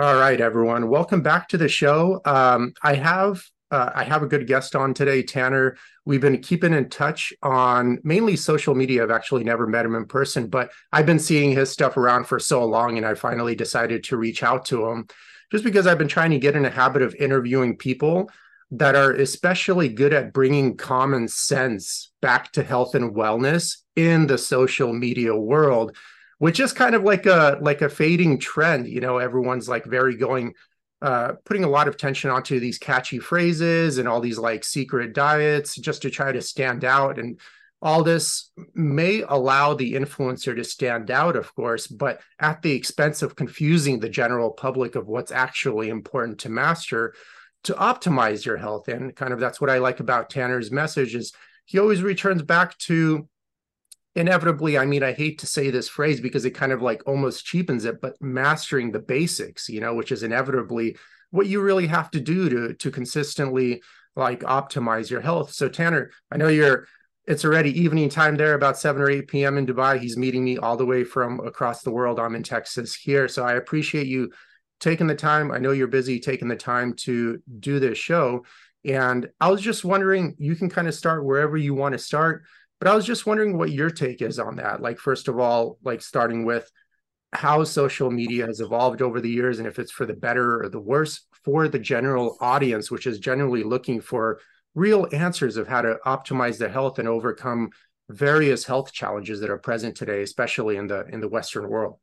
All right, everyone. Welcome back to the show. Um, I have uh, I have a good guest on today, Tanner. We've been keeping in touch on mainly social media. I've actually never met him in person, but I've been seeing his stuff around for so long, and I finally decided to reach out to him just because I've been trying to get in a habit of interviewing people that are especially good at bringing common sense back to health and wellness in the social media world which is kind of like a like a fading trend you know everyone's like very going uh putting a lot of tension onto these catchy phrases and all these like secret diets just to try to stand out. And all this may allow the influencer to stand out of course but at the expense of confusing the general public of what's actually important to master to optimize your health. And kind of that's what i like about tanner's message is he always returns back to inevitably i mean i hate to say this phrase because it kind of like almost cheapens it but mastering the basics you know which is inevitably what you really have to do to to consistently like optimize your health. So tanner i know you're it's already evening time there about 7 or 8 p.m in dubai. He's meeting me all the way from across the world. I'm in texas here. So i appreciate you taking the time. I know you're busy taking the time to do this show. And i was just wondering you can kind of start wherever you want to start but I was just wondering what your take is on that. Like, first of all, like starting with how social media has evolved over the years and if it's for the better or the worse for the general audience, which is generally looking for real answers of how to optimize their health and overcome various health challenges that are present today, especially in the in the Western world.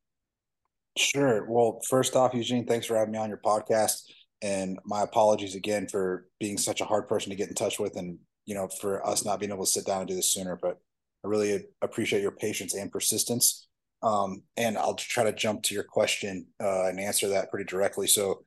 Sure. Well, first off, Eugene, thanks for having me on your podcast. And my apologies again for being such a hard person to get in touch with and you know, for us not being able to sit down and do this sooner. But I really appreciate your patience and persistence. Um, and I'll try to jump to your question uh, and answer that pretty directly. So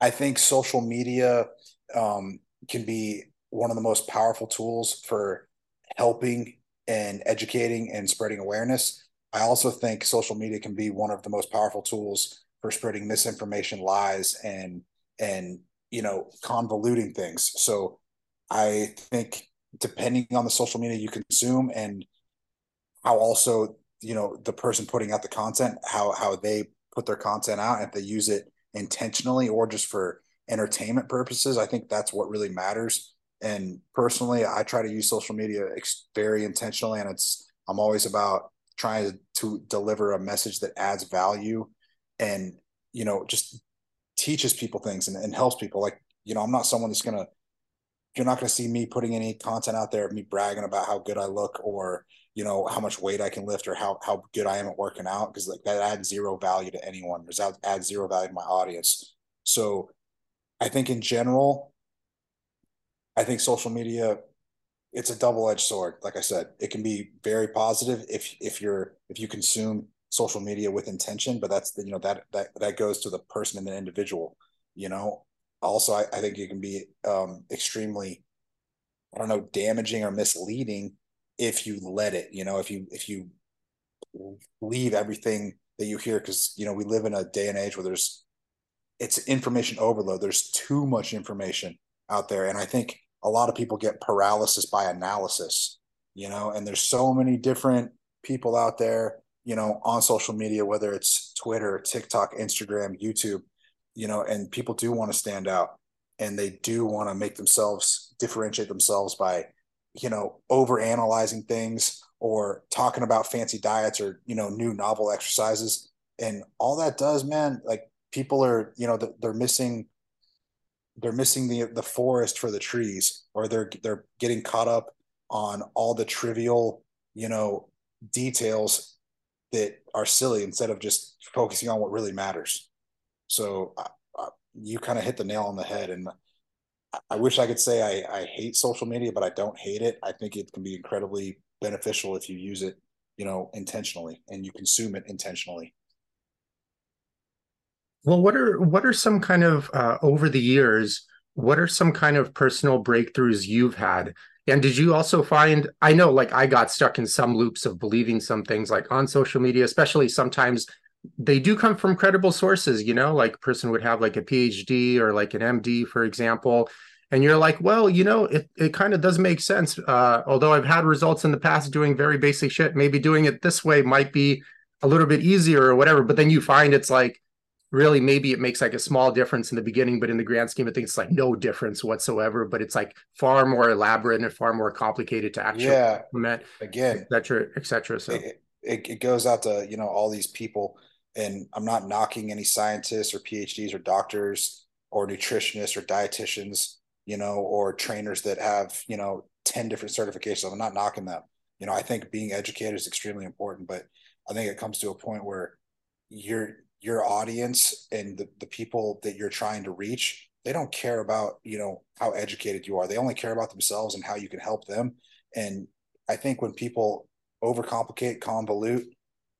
I think social media um, can be one of the most powerful tools for helping and educating and spreading awareness. I also think social media can be one of the most powerful tools for spreading misinformation, lies, and and you know convoluting things. So I think depending on the social media you consume and how also you know the person putting out the content how how they put their content out if they use it intentionally or just for entertainment purposes i think that's what really matters. And personally i try to use social media very intentionally and it's i'm always about trying to, to deliver a message that adds value and you know just teaches people things and, and helps people. Like you know i'm not someone that's going to you're not going to see me putting any content out there of me bragging about how good I look or you know how much weight I can lift or how how good I am at working out because like that adds zero value to anyone. Does that add zero value to my audience? So I think in general, I think social media it's a double-edged sword. Like I said, it can be very positive if if you're if you consume social media with intention, but that's the, you know that that that goes to the person and the individual. You know, also I, I think it can be um, extremely I don't know damaging or misleading if you let it you know if you if you leave everything that you hear because you know we live in a day and age where there's it's information overload. There's too much information out there. And i think a lot of people get paralysis by analysis you know and there's so many different people out there you know on social media whether it's twitter tiktok instagram youtube you know, and people do want to stand out and they do want to make themselves differentiate themselves by, you know, over analyzing things or talking about fancy diets or, you know, new novel exercises. And all that does, man, like people are, you know, they're missing they're missing the the forest for the trees or they're they're getting caught up on all the trivial you know details that are silly instead of just focusing on what really matters so uh, you kind of hit the nail on the head. And I wish I could say I, I hate social media, but I don't hate it. I think it can be incredibly beneficial if you use it, you know, intentionally and you consume it intentionally. Well, what are what are some kind of uh, over the years? What are some kind of personal breakthroughs you've had? And did you also find? I know, like I got stuck in some loops of believing some things, like on social media, especially sometimes they do come from credible sources you know like a person would have like a phd or like an md for example and you're like well you know it, it kind of does make sense uh, although i've had results in the past doing very basic shit maybe doing it this way might be a little bit easier or whatever but then you find it's like really maybe it makes like a small difference in the beginning, but in the grand scheme of things, it's like no difference whatsoever. But it's like far more elaborate and far more complicated to actually yeah. implement, Again, et cetera, et cetera. So it, it, it goes out to you know all these people and i'm not knocking any scientists or phds or doctors or nutritionists or dietitians you know or trainers that have you know 10 different certifications. I'm not knocking them. You know i think being educated is extremely important but i think it comes to a point where your your audience and the, the people that you're trying to reach they don't care about you know how educated you are. They only care about themselves and how you can help them. And i think when people overcomplicate, convolute,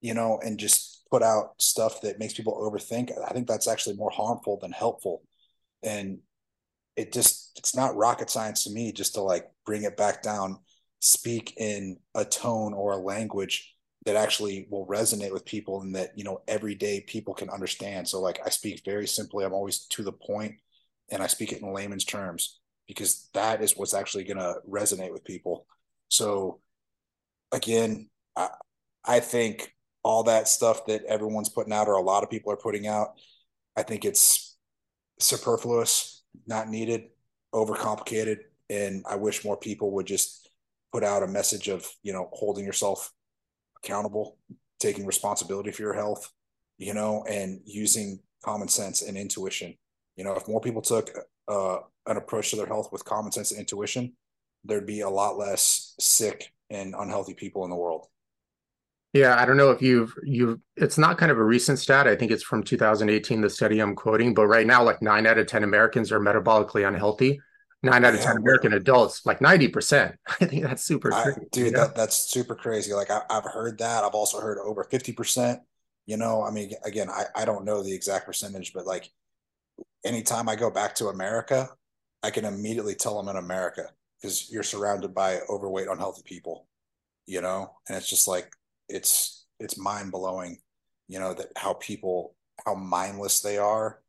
you know, and just put out stuff that makes people overthink. I think that's actually more harmful than helpful. And it just it's not rocket science to me just to like bring it back down, speak in a tone or a language that actually will resonate with people and that, you know, everyday people can understand. So like I speak very simply, I'm always to the point and I speak it in layman's terms because that is what's actually going to resonate with people. So again, I, I think all that stuff that everyone's putting out or a lot of people are putting out, I think it's superfluous, not needed, overcomplicated. And I wish more people would just put out a message of, you know, holding yourself accountable, taking responsibility for your health, you know, and using common sense and intuition. You know, if more people took uh, an approach to their health with common sense and intuition, there'd be a lot less sick and unhealthy people in the world. Yeah, I don't know if you've you've it's not kind of a recent stat. I think it's from 2018, the study I'm quoting, but right now, like nine out of 10 Americans are metabolically unhealthy. Nine out of 10 American adults, like 90%. I think that's super I, dude, that, that's super crazy. Like I, have heard that. I've also heard over 50%. You know, I mean, again, I, I don't know the exact percentage, but like anytime I go back to America, I can immediately tell I'm in America because you're surrounded by overweight, unhealthy people, you know, and it's just like it's it's mind blowing, you know, that how people how mindless they are,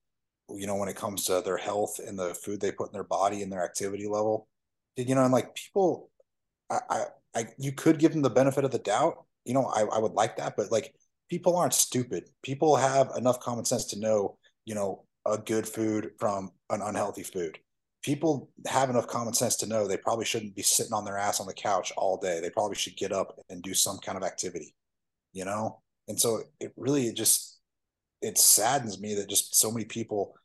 you know, when it comes to their health and the food they put in their body and their activity level, you know, and like people, I, I, I you could give them the benefit of the doubt, you know, I, I would like that, but like people aren't stupid. People have enough common sense to know, you know, a good food from an unhealthy food people have enough common sense to know they probably shouldn't be sitting on their ass on the couch all day. They probably should get up and do some kind of activity, you know? And so it really it just it saddens me that just so many people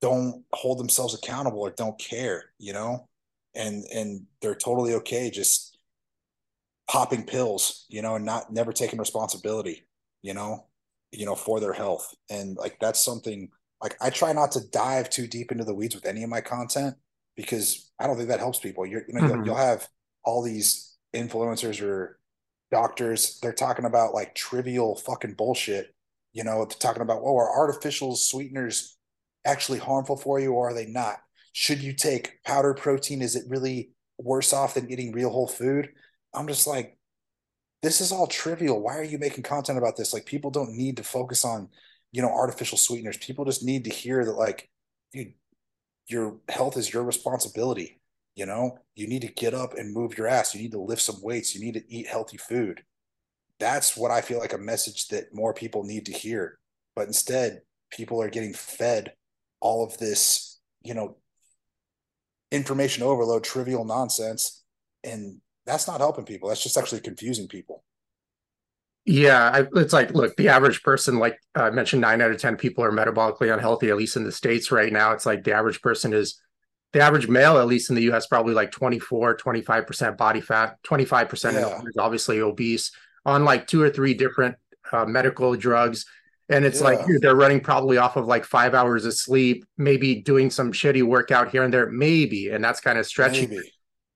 don't hold themselves accountable or don't care, you know? And and they're totally okay just popping pills, you know, and not never taking responsibility, you know, you know, for their health. And like that's something like I try not to dive too deep into the weeds with any of my content because I don't think that helps people. You're, you know, mm-hmm. you'll, you'll have all these influencers or doctors. They're talking about like trivial fucking bullshit. You know, they're talking about, oh, are artificial sweeteners actually harmful for you or are they not? Should you take powdered protein? Is it really worse off than eating real whole food? I'm just like, this is all trivial. Why are you making content about this? Like, people don't need to focus on you know artificial sweeteners people just need to hear that like dude your health is your responsibility you know? You need to get up and move your ass. You need to lift some weights. You need to eat healthy food. That's what i feel like a message that more people need to hear. But instead people are getting fed all of this you know information overload trivial nonsense and that's not helping people. That's just actually confusing people yeah, it's like, look, the average person, like I mentioned, nine out of 10 people are metabolically unhealthy, at least in the States right now. It's like the average person is, the average male, at least in the US, probably like 24, 25% body fat, 25% yeah. is obviously obese on like two or three different uh, medical drugs. And it's yeah. like dude, they're running probably off of like five hours of sleep, maybe doing some shitty workout here and there, maybe. And that's kind of stretching. Maybe.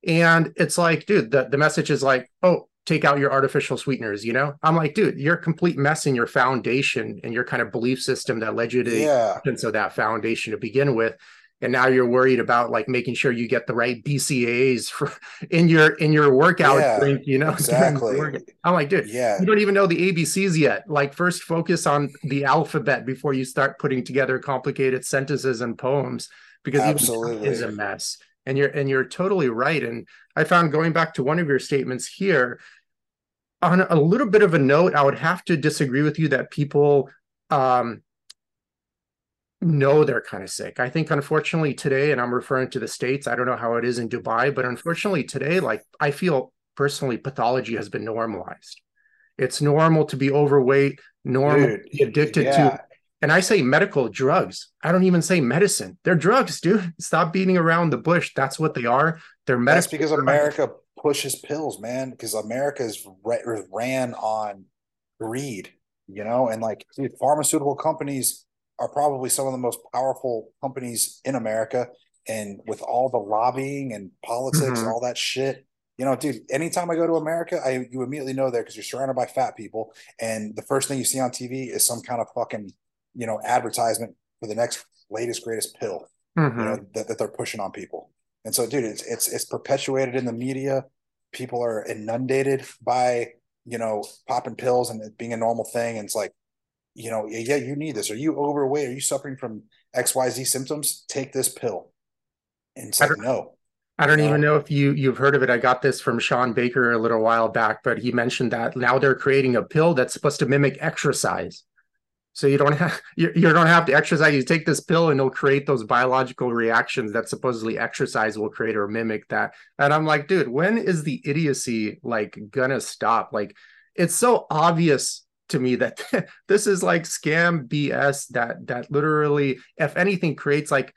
And it's like, dude, the, the message is like, oh, take out your artificial sweeteners you know? I'm like dude you're a complete mess in your foundation and your kind of belief system that led you to yeah. and so that foundation to begin with. And now you're worried about like making sure you get the right BCAAs for in your in your workout yeah, drink you know? Exactly. i'm like dude yeah. you don't even know the abcs yet. Like first focus on the alphabet before you start putting together complicated sentences and poems because Absolutely. is a mess. And you're and you're totally right. And i found going back to one of your statements here on a little bit of a note, I would have to disagree with you that people um, know they're kind of sick. I think unfortunately today, and I'm referring to the States, I don't know how it is in Dubai, but unfortunately today, like I feel personally pathology has been normalized. It's normal to be overweight, normal dude, to be addicted yeah. to and I say medical drugs. I don't even say medicine. They're drugs, dude. Stop beating around the bush. That's what they are. They're medicine. That's because drugs. America pushes pills, man. Because America is ran on greed, you know, and like dude, pharmaceutical companies are probably some of the most powerful companies in America. And with all the lobbying and politics mm-hmm. and all that shit, you know, dude, anytime I go to America, I you immediately know there because you're surrounded by fat people. And the first thing you see on TV is some kind of fucking, you know, advertisement for the next latest, greatest pill mm-hmm. you know, that, that they're pushing on people. And so, dude, it's it's it's perpetuated in the media. People are inundated by, you know, popping pills and it being a normal thing. And it's like, you know, yeah, you need this. Are you overweight? Are you suffering from XYZ symptoms? Take this pill. And it's like, no. I don't even know if you you've heard of it. I got this from Shawn Baker a little while back, but he mentioned that now they're creating a pill that's supposed to mimic exercise. So you don't have you, you don't have to exercise. You take this pill and it'll create those biological reactions that supposedly exercise will create or mimic that. And I'm like, dude, when is the idiocy like gonna stop? Like, it's so obvious to me that this is like scam BS that that literally, if anything, creates like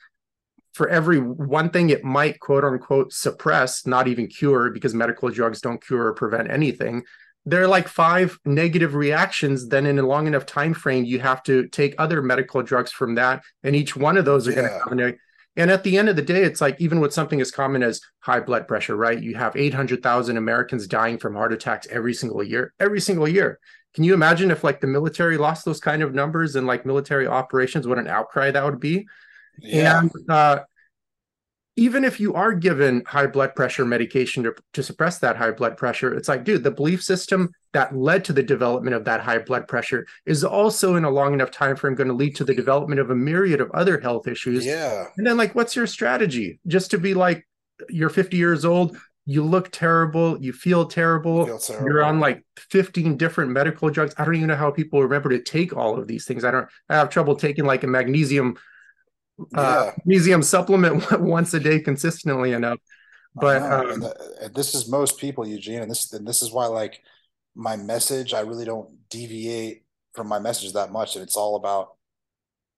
for every one thing it might quote unquote suppress, not even cure, because medical drugs don't cure or prevent anything. There are like five negative reactions. Then in a long enough time frame, you have to take other medical drugs from that, and each one of those are yeah. going to have a and at the end of the day, it's like even with something as common as high blood pressure, right? You have 800,000 Americans dying from heart attacks every single year, every single year. Can you imagine if like the military lost those kind of numbers and like military operations, what an outcry that would be? Yeah. And uh, even if you are given high blood pressure medication to, to suppress that high blood pressure, it's like, dude, the belief system that led to the development of that high blood pressure is also in a long enough time frame going to lead to the development of a myriad of other health issues. Yeah. And then like, what's your strategy? Just to be like, you're 50 years old, you look terrible, you feel terrible, feel terrible. you're on like 15 different medical drugs. I don't even know how people remember to take all of these things. I don't I have trouble taking like a magnesium uh, yeah. magnesium supplement once a day consistently enough. But um, this is most people, Eugene, and this and this is why like my message, I really don't deviate from my message that much, and it's all about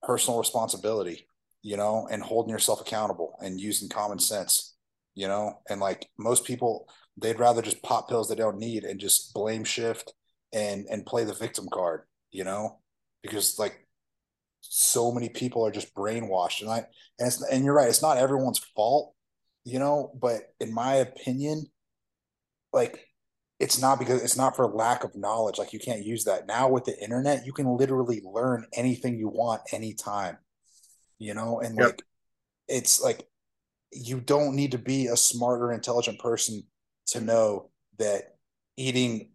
personal responsibility, you know, and holding yourself accountable and using common sense you know, and like most people, they'd rather just pop pills they don't need and just blame shift and and play the victim card, you know, because like so many people are just brainwashed, and I and it's and you're right, it's not everyone's fault, you know, but in my opinion, like it's not because it's not for lack of knowledge. Like you can't use that now with the internet. You can literally learn anything you want anytime, you know, and yep. like it's like you don't need to be a smart or intelligent person to know that eating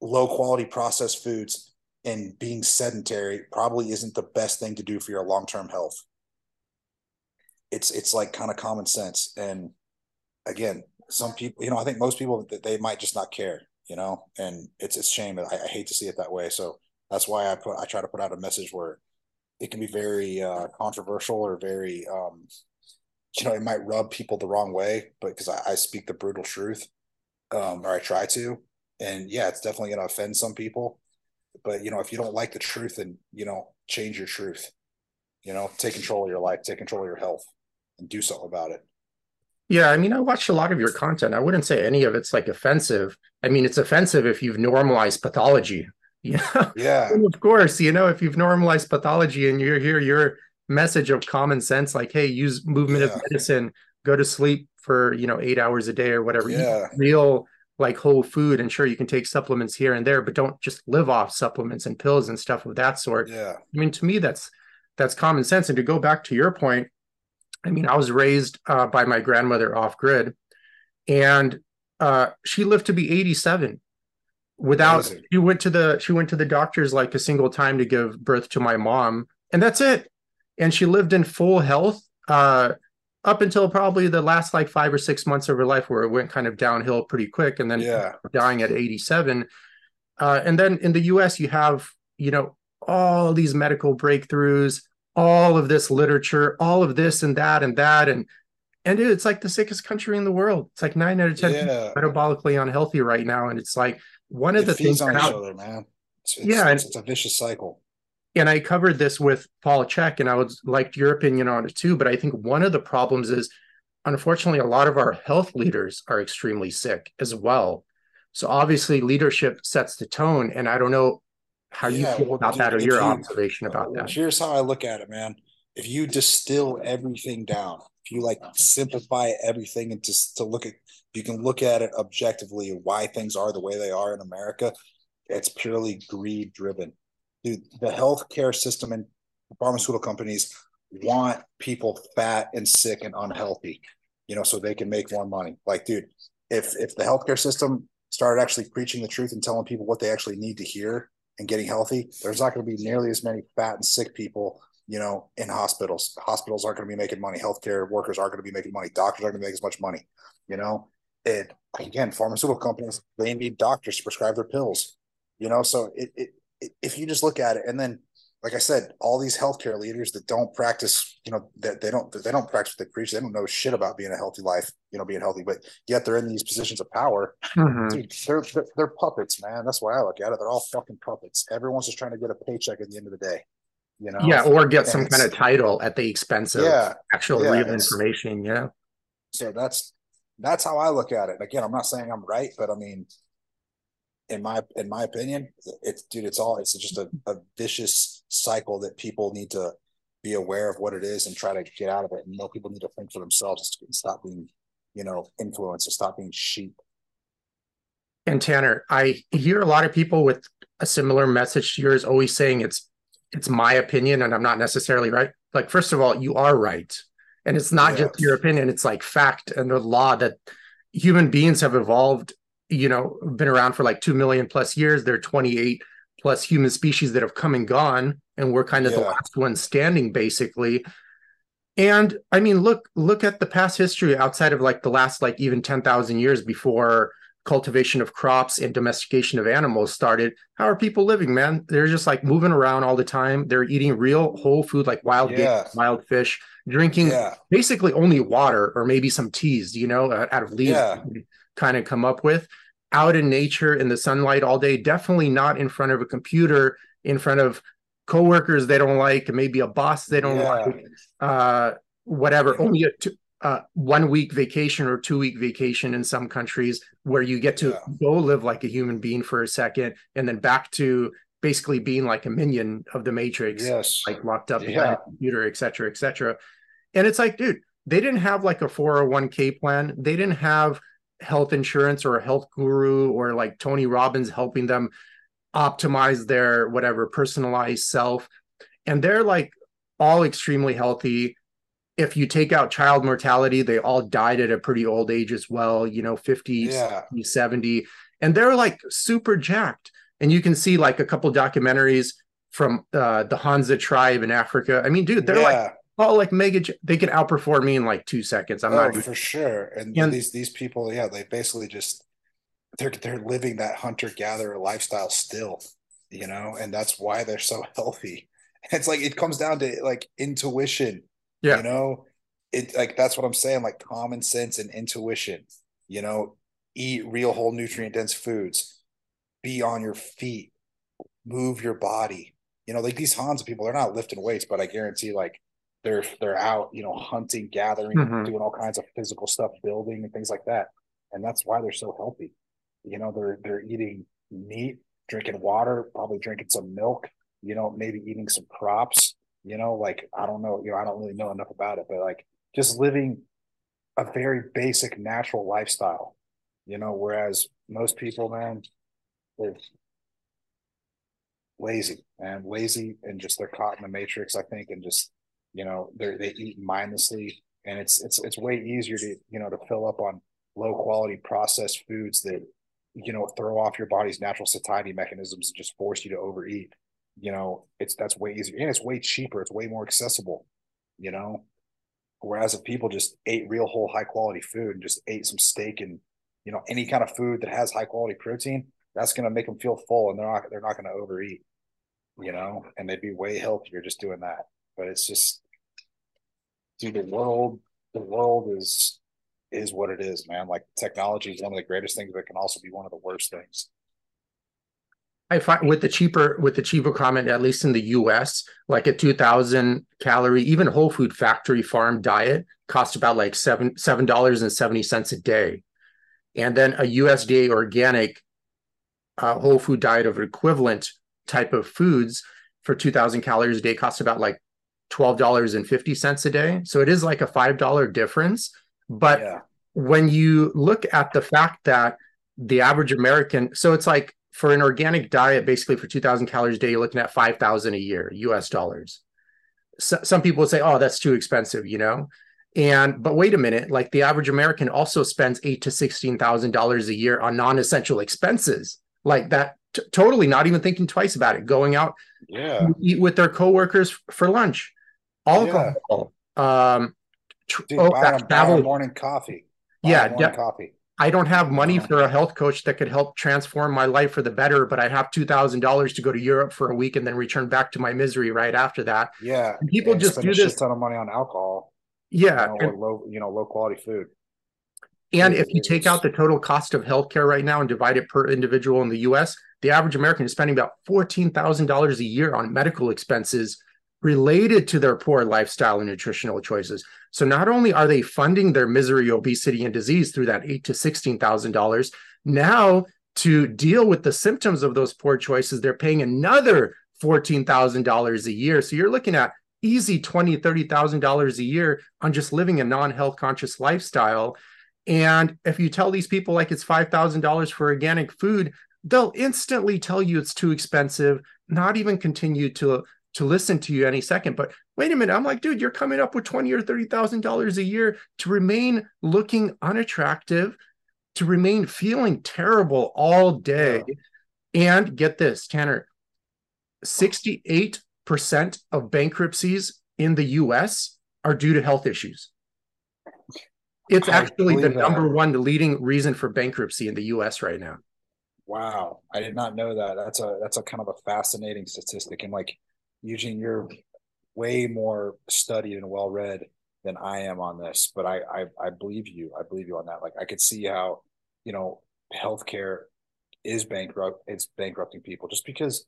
low quality processed foods and being sedentary probably isn't the best thing to do for your long-term health. It's it's like kind of common sense. And again some people you know i think most people they might just not care you know? And it's a shame I, I hate to see it that way. So that's why i put i try to put out a message where it can be very uh, controversial or very um, you know, it might rub people the wrong way, but because I, I, speak the brutal truth, um, or I try to, and yeah, it's definitely going to offend some people. But you know, if you don't like the truth, then you know, change your truth. You know, take control of your life, take control of your health, and do something about it. Yeah, I mean, I watched a lot of your content. I wouldn't say any of it's like offensive. I mean, it's offensive if you've normalized pathology. Yeah, yeah. And of course, you know, if you've normalized pathology and you're here, you're message of common sense like hey use movement yeah. of medicine go to sleep for you know eight hours a day or whatever yeah. real like whole food and sure you can take supplements here and there but don't just live off supplements and pills and stuff of that sort. Yeah. I mean to me that's that's common sense. And to go back to your point i mean i was raised uh, by my grandmother off grid and uh, she lived to be 87 without she went to the she went to the doctors like a single time to give birth to my mom and that's it. And she lived in full health uh, up until probably the last like five or six months of her life, where it went kind of downhill pretty quick, and then yeah. dying at 87. Uh, and then in the U.S., you have you know all these medical breakthroughs, all of this literature, all of this and that and that. And and dude, it's like the sickest country in the world. It's like nine out of ten Yeah. metabolically unhealthy right now. And it's like one of It the things on each other, man. It's, it's, Yeah, it's, it's a vicious cycle. And I covered this with Paul Chek, and I would like your opinion on it too. But I think one of the problems is, unfortunately, a lot of our health leaders are extremely sick as well. So obviously, leadership sets the tone, and I don't know how you feel about that or your you- observation about that. Here's how I look at it, man. If you distill everything down, if you like simplify everything and just to look at, you can look at it objectively why things are the way they are in America. It's purely greed driven. Dude, the healthcare system and pharmaceutical companies want people fat and sick and unhealthy, you know, so they can make more money. Like, dude, if if the healthcare system started actually preaching the truth and telling people what they actually need to hear and getting healthy, there's not going to be nearly as many fat and sick people, you know, in hospitals. Hospitals aren't going to be making money. Healthcare workers aren't going to be making money. Doctors aren't going to make as much money, you know. And again, pharmaceutical companies they need doctors to prescribe their pills, you know. So it, it, it if you just look at it, and then like I said, all these healthcare leaders that don't practice, you know, that they don't they don't practice what they preach. They don't know shit about being a healthy life, you know, being healthy, but yet they're in these positions of power Mhm. Dude, they're, they're they're puppets, man. That's why I look at it. They're all fucking puppets. Everyone's just trying to get a paycheck at the end of the day. You know? Yeah, or get some kind of title at the expense of Yeah. actual yeah, real information. Yeah. So that's that's how I look at it. Again, I'm not saying I'm right, but I mean, in my in my opinion, it's dude, it's all it's just a, a vicious cycle that people need to be aware of what it is and try to get out of it. And more people need to think for themselves and stop being, you know, influenced and stop being sheep. And Tanner, I hear a lot of people with a similar message to yours always saying it's it's my opinion and I'm not necessarily right. Like, first of all, you are right. And it's not Yeah. just your opinion, it's like fact and the law that human beings have evolved, you know, been around for like 2 million plus years. There are 28 plus human species that have come and gone, and we're kind of the last one standing, basically. And I mean, look, look at the past history outside of like the last like even 10,000 years before cultivation of crops and domestication of animals started. How are people living, man? They're just like moving around all the time. They're eating real whole food like wild Yeah. game, wild fish, drinking Yeah. basically only water or maybe some teas, you know, out of leaves Yeah. kind of come up with out in nature in the sunlight all day, definitely not in front of a computer, in front of coworkers they don't like, maybe a boss they don't Yeah. like, uh, whatever. Yeah. Only a two, uh, one week vacation or two week vacation in some countries where you get to Yeah. go live like a human being for a second and then back to basically being like a minion of the matrix Yes. like locked up behind a computer, et cetera, et cetera. And it's like, dude, they didn't have like a 401k plan. They didn't have health insurance or a health guru or like Tony Robbins helping them optimize their whatever personalized self. And they're like all extremely healthy. If you take out child mortality, they all died at a pretty old age as well, you know, 50, Yeah. 60, 70. And they're like super jacked. And you can see like a couple documentaries from uh, the Hanza tribe in Africa. I mean, dude, they're like all like mega. They can outperform me in like two seconds. I'm oh, not. for sure. And, And- these these people, yeah, they basically just they're they're living that hunter gatherer lifestyle still, you know, and that's why they're so healthy. It's like it comes down to like intuition, Yeah. you know, it like that's what I'm saying, like common sense and intuition, you know, eat real whole nutrient dense foods, be on your feet, move your body. You know, like these Hansa people, they're not lifting weights, but I guarantee like they're they're out, you know, hunting, gathering, Mhm. doing all kinds of physical stuff, building and things like that. And that's why they're so healthy. You know, they're they're eating meat, drinking water, probably drinking some milk, you know, maybe eating some crops, you know, like I don't know, you know, I don't really know enough about it, but like just living a very basic natural lifestyle, you know, whereas most people, man, they're lazy and lazy and just they're caught in the matrix, I think, and just you know, they they eat mindlessly and it's it's it's way easier to, you know, to fill up on low quality processed foods that you know throw off your body's natural satiety mechanisms and just force you to overeat. You know, it's that's way easier and it's way cheaper, it's way more accessible, you know. Whereas if people just ate real whole high quality food and just ate some steak and you know any kind of food that has high quality protein, that's going to make them feel full and they're not they're not going to overeat, you know, and they'd be way healthier just doing that. but it's just, dude, the world, the world is is what it is, man. Like technology is one of the greatest things, but can also be one of the worst things. I find with the cheaper with the cheaper comment, at least in the U.S., like a two thousand calorie, even whole food factory farm diet costs about like seven seven dollars and seventy cents a day, and then a USDA organic uh, whole food diet of equivalent type of foods for two thousand calories a day costs about like twelve dollars and fifty cents a day. So it is like a five dollar difference. But yeah. when you look at the fact that the average American, so it's like for an organic diet, basically for 2000 calories a day, you're looking at 5,000 a year, US dollars. So, some people say, oh, that's too expensive, you know? And, but wait a minute, like the average American also spends eight to $16,000 a year on non essential expenses like that. T- totally not even thinking twice about it, going out, yeah, eat with their coworkers for lunch, alcohol, yeah. um, tr- Dude, oh, buy, that travel morning coffee. Buy yeah, morning de- coffee I don't have money for a health coach that could help transform my life for the better, but I have two thousand dollars to go to Europe for a week and then return back to my misery right after that. Yeah, and people just do this ton of money on alcohol. Yeah, you know, and, low you know low quality food. And if you take out the total cost of healthcare right now and divide it per individual in the U.S., the average American is spending about fourteen thousand dollars a year on medical expenses related to their poor lifestyle and nutritional choices. So not only are they funding their misery, obesity, and disease through that eight to sixteen thousand dollars, now to deal with the symptoms of those poor choices, they're paying another fourteen thousand dollars a year. So you're looking at easy twenty, thirty thousand dollars a year on just living a non-health conscious lifestyle. And if you tell these people like it's five thousand dollars for organic food, they'll instantly tell you it's too expensive, not even continue to to listen to you any second. But wait a minute, I'm like, dude, you're coming up with twenty or thirty thousand dollars a year to remain looking unattractive, to remain feeling terrible all day. Yeah. And get this, Tanner, 68% of bankruptcies in the US are due to health issues. It's actually the number that. one leading reason for bankruptcy in the US right now. Wow, I did not know that. That's a that's a kind of a fascinating statistic. And like Eugene, you're way more studied and well read than I am on this, but I, I I believe you. I believe you on that. Like I could see how, you know, healthcare is bankrupt. It's bankrupting people just because.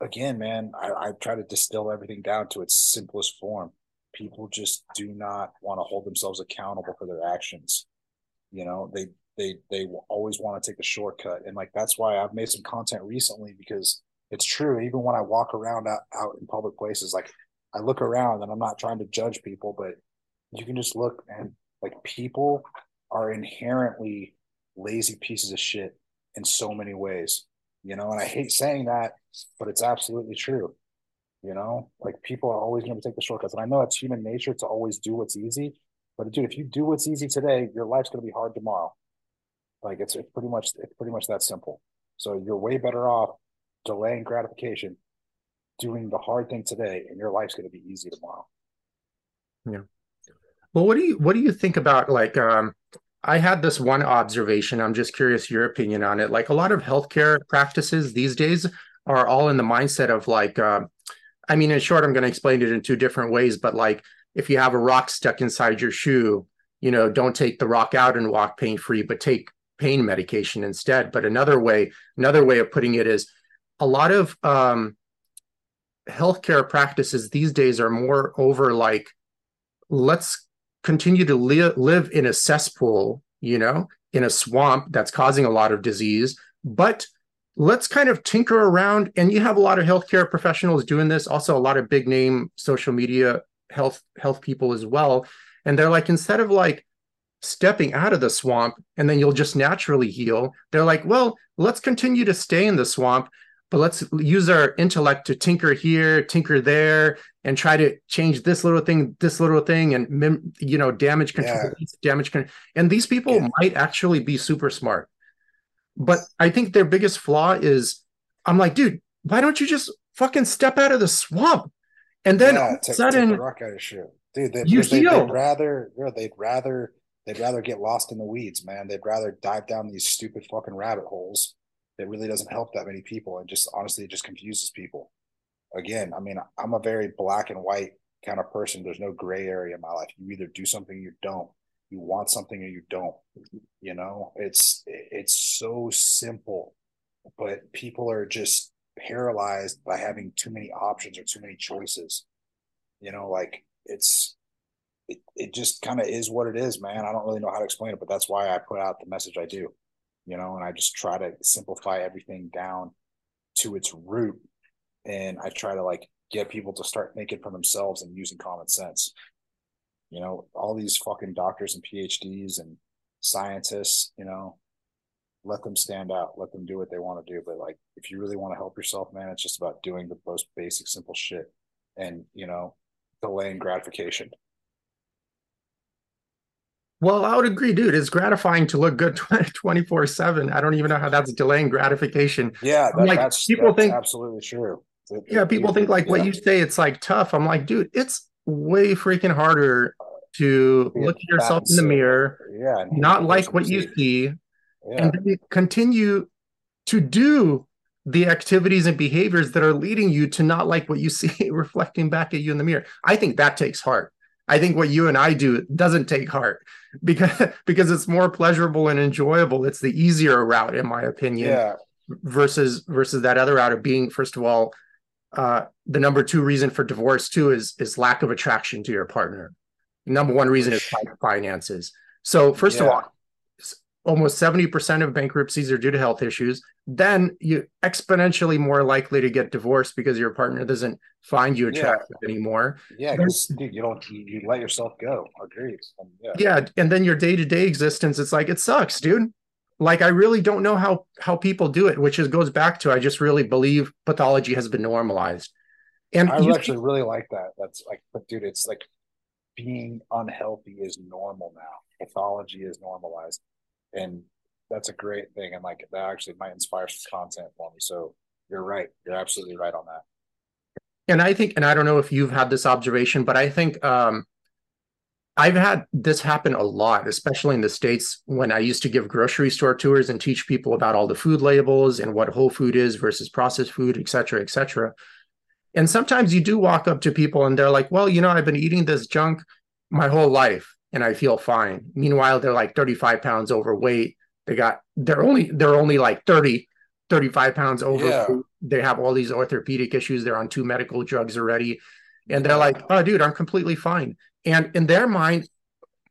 Again, man, I, I try to distill everything down to its simplest form. People just do not want to hold themselves accountable for their actions. You know, they they they always want to take the shortcut, and like that's why I've made some content recently because it's true. Even when I walk around out, out in public places, like I look around and I'm not trying to judge people, but you can just look and like people are inherently lazy pieces of shit in so many ways, you know, and I hate saying that, but it's absolutely true. You know, like people are always going to take the shortcuts. And I know it's human nature to always do what's easy, but dude, if you do what's easy today, your life's going to be hard tomorrow. Like it's, it's pretty much, it's pretty much that simple. So you're way better off delaying gratification, doing the hard thing today, and your life's going to be easy tomorrow. Yeah. Well, what do you what do you think about like um I had this one observation. I'm just curious your opinion on it. Like a lot of healthcare practices these days are all in the mindset of like uh, I mean, in short, I'm going to explain it in two different ways, but like if you have a rock stuck inside your shoe, you know, don't take the rock out and walk pain free, but take pain medication instead. But another way, another way of putting it is a lot of um, healthcare practices these days are more over like, let's continue to li- live in a cesspool, you know, in a swamp that's causing a lot of disease, but let's kind of tinker around. And you have a lot of healthcare professionals doing this, also a lot of big name social media health health people as well. And they're like, instead of like stepping out of the swamp and then you'll just naturally heal, they're like, well, let's continue to stay in the swamp but let's use our intellect to tinker here tinker there and try to change this little thing this little thing and you know damage control yeah. damage control and these people yeah. might actually be super smart. But i think their biggest flaw is i'm like dude why don't you just fucking step out of the swamp? And then yeah, take, sudden take the rock out of shit. Dude they, you they, they'd rather they'd rather they'd rather get lost in the weeds man. They'd rather dive down these stupid fucking rabbit holes it really doesn't help that many people and just honestly it just confuses people again, I mean, I'm a very black and white kind of person. There's no gray area in my life. You either do something or you don't. You want something or you don't. You know, it's it's so simple, but people are just paralyzed by having too many options or too many choices. You know, like it's it, it just kind of is what it is, man. I don't really know how to explain it, but that's why I put out the message I do, you know, and I just try to simplify everything down to its root. And I try to like get people to start thinking for themselves and using common sense. You know, all these fucking doctors and PhDs and scientists, you know, let them stand out, let them do what they want to do. But like, if you really want to help yourself, man, it's just about doing the most basic, simple shit and, you know, delaying gratification. Well, I would agree, dude. It's gratifying to look good 24 7. I don't even know how that's delaying gratification. Yeah, that, like, that's people that's think absolutely true. It, yeah, people think like yeah. what you say, it's like tough. I'm like, dude, it's way freaking harder to look at yourself in the mirror, yeah, not like what you see, yeah. and continue to do the activities and behaviors that are leading you to not like what you see reflecting back at you in the mirror. I think that takes heart. I think what you and I do doesn't take heart because because it's more pleasurable and enjoyable. It's the easier route, in my opinion. Yeah. Versus versus that other route of being, first of all, uh, the number two reason for divorce too is is lack of attraction to your partner. Number one reason is finances. So first yeah. of all, almost 70% of bankruptcies are due to health issues then you exponentially more likely to get divorced because your partner doesn't find you attractive yeah. anymore yeah because you don't you, you, let yourself go. Agreed. Um, yeah. yeah and then your day-to-day existence it's like it sucks dude. Like i really don't know how how people do it which is goes back to i just really believe pathology has been normalized. And i actually really like that. That's like but dude it's like being unhealthy is normal now. Pathology is normalized and that's a great thing, and like that actually might inspire some content for me. So you're right. You're absolutely right on that. And I think, and I don't know if you've had this observation, but I think um, I've had this happen a lot, especially in the States when I used to give grocery store tours and teach people about all the food labels and what whole food is versus processed food, et cetera, et cetera. And sometimes you do walk up to people and they're like, well, you know, I've been eating this junk my whole life and I feel fine. Meanwhile, they're like 35 pounds overweight they got they're only they're only like 30, 35 pounds over. Yeah. They have all these orthopedic issues. They're on two medical drugs already. And they're like, oh, dude, I'm completely fine. And in their mind,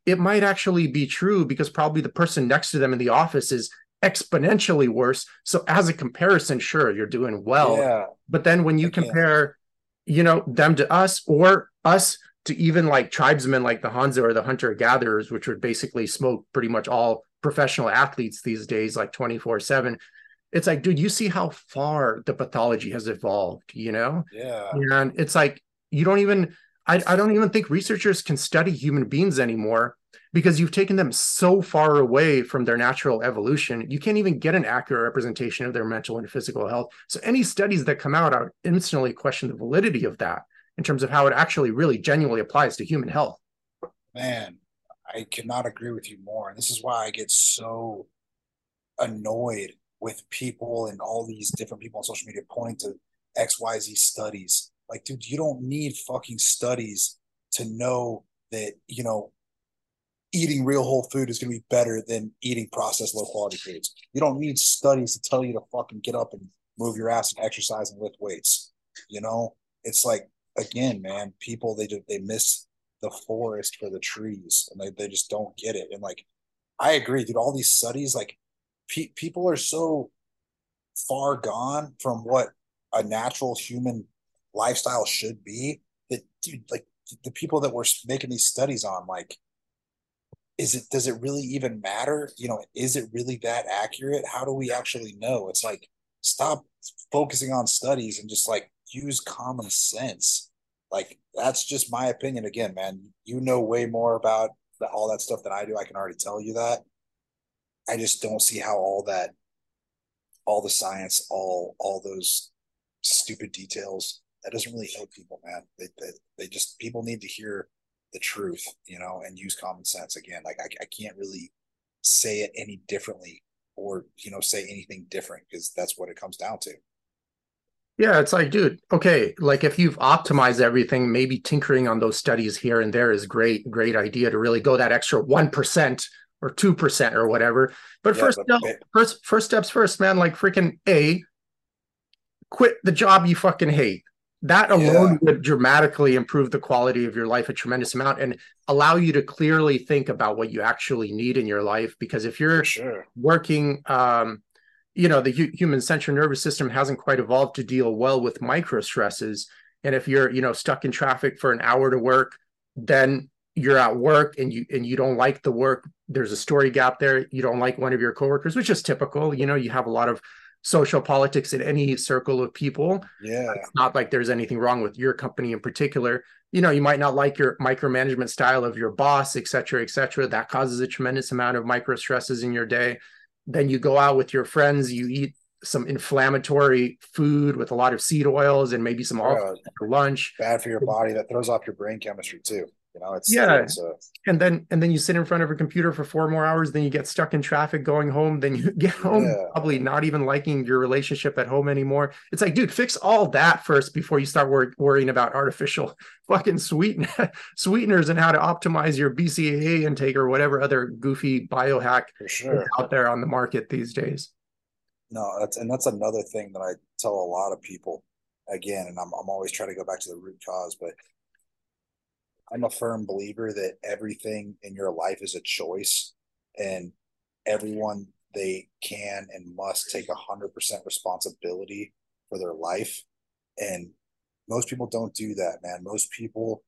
it might actually be true because probably the person next to them in the office is exponentially worse. So as a comparison, sure, you're doing well. Yeah. But then when you compare, you know, them to us or us to even like tribesmen like the Hunza or the hunter gatherers, which would basically smoke pretty much all professional athletes these days, like 24 7. It's like, dude, you see how far the pathology has evolved, you know? Yeah. And it's like, you don't even, I, I don't even think researchers can study human beings anymore because you've taken them so far away from their natural evolution. You can't even get an accurate representation of their mental and physical health. So any studies that come out, I instantly question the validity of that in terms of how it actually really genuinely applies to human health. Man, I cannot agree with you more. And this is why I get so annoyed with people and all these different people on social media pointing to XYZ studies. Like, dude, you don't need fucking studies to know that, you know, eating real whole food is going to be better than eating processed low quality foods. You don't need studies to tell you to fucking get up and move your ass and exercise and lift weights. You know, it's like, again, man, people, they they miss the forest for the trees and they, they just don't get it and like i agree dude all these studies like pe- people are so far gone from what a natural human lifestyle should be that dude like the people that we're making these studies on like is it does it really even matter? You know is it really that accurate? How do we actually know? It's like stop focusing on studies and just like use common sense like that's just my opinion. Again, man, you know way more about the, all that stuff than I do. I can already tell you that. I just don't see how all that, all the science, all all those stupid details that doesn't really help people, man. They they, they just people need to hear the truth, you know, and use common sense. Again, like I, I can't really say it any differently or you know say anything different because that's what it comes down to Yeah, it's like, dude, okay, like if you've optimized everything, maybe tinkering on those studies here and there is great, great idea to really go that extra 1% or 2% or whatever. But yeah, first, but, step, first, first steps first, man, like freaking A, quit the job you fucking hate. That alone yeah. would dramatically improve the quality of your life a tremendous amount and allow you to clearly think about what you actually need in your life. Because if you're sure. working, um, you know the hu- human central nervous system hasn't quite evolved to deal well with micro stresses. And if you're you know stuck in traffic for an hour to work then you're at work and you and you don't like the work. There's a story gap there. You don't like one of your coworkers which is typical. You know you have a lot of social politics in any circle of people. Yeah. It's not like there's anything wrong with your company in particular. You know you might not like your micromanagement style of your boss et cetera et cetera. That causes a tremendous amount of micro stresses in your day then you go out with your friends, you eat some inflammatory food with a lot of seed oils and maybe some yeah, for lunch. Bad for your body. That throws off your brain chemistry too. You know, it's yeah. It's a... and then and then you sit in front of a computer for four more hours. Then you get stuck in traffic going home. Then you get home yeah. probably not even liking your relationship at home anymore. It's like, dude, fix all that first before you start wor- worrying about artificial fucking sweeten sweeteners and how to optimize your BCAA intake or whatever other goofy biohack sure. out there on the market these days. No, that's and that's another thing that I tell a lot of people again, and I'm I'm always trying to go back to the root cause, but I'm a firm believer that everything in your life is a choice, and everyone they can and must take a hundred percent responsibility for their life. And most people don't do that, man. Most people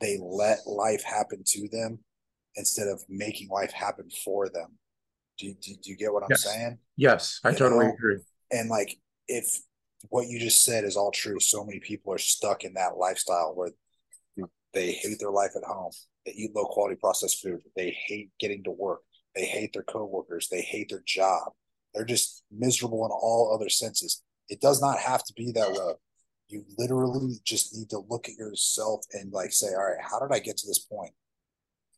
they let life happen to them instead of making life happen for them. Do you, do, do you get what I'm yes. saying? Yes, I you totally know? agree. And like, if what you just said is all true, so many people are stuck in that lifestyle where they hate their life at home. They eat low quality processed food. They hate getting to work. They hate their coworkers. They hate their job. They're just miserable in all other senses. It does not have to be that way. You literally just need to look at yourself and like say, all right, how did I get to this point?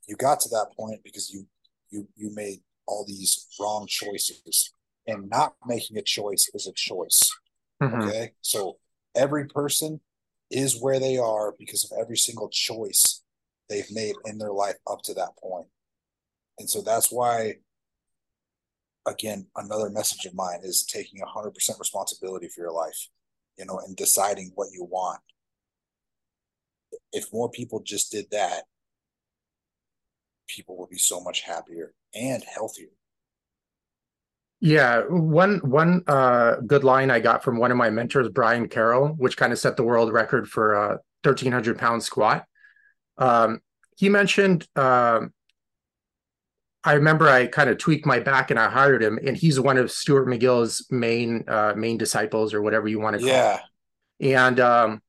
You got to that point because you you you made all these wrong choices. And not making a choice is a choice. Mm-hmm. Okay. So every person is where they are because of every single choice they've made in their life up to that point. And so that's why, again, another message of mine is taking 100% responsibility for your life, you know, and deciding what you want. If more people just did that, people would be so much happier and healthier. Yeah, one one uh, good line I got from one of my mentors, Brian Carroll, which kind of set the world record for a thirteen hundred pound squat. Um, he mentioned. Uh, I remember I kind of tweaked my back and I hired him, and he's one of Stuart McGill's main uh, main disciples or whatever you want to call. Yeah. It. And um,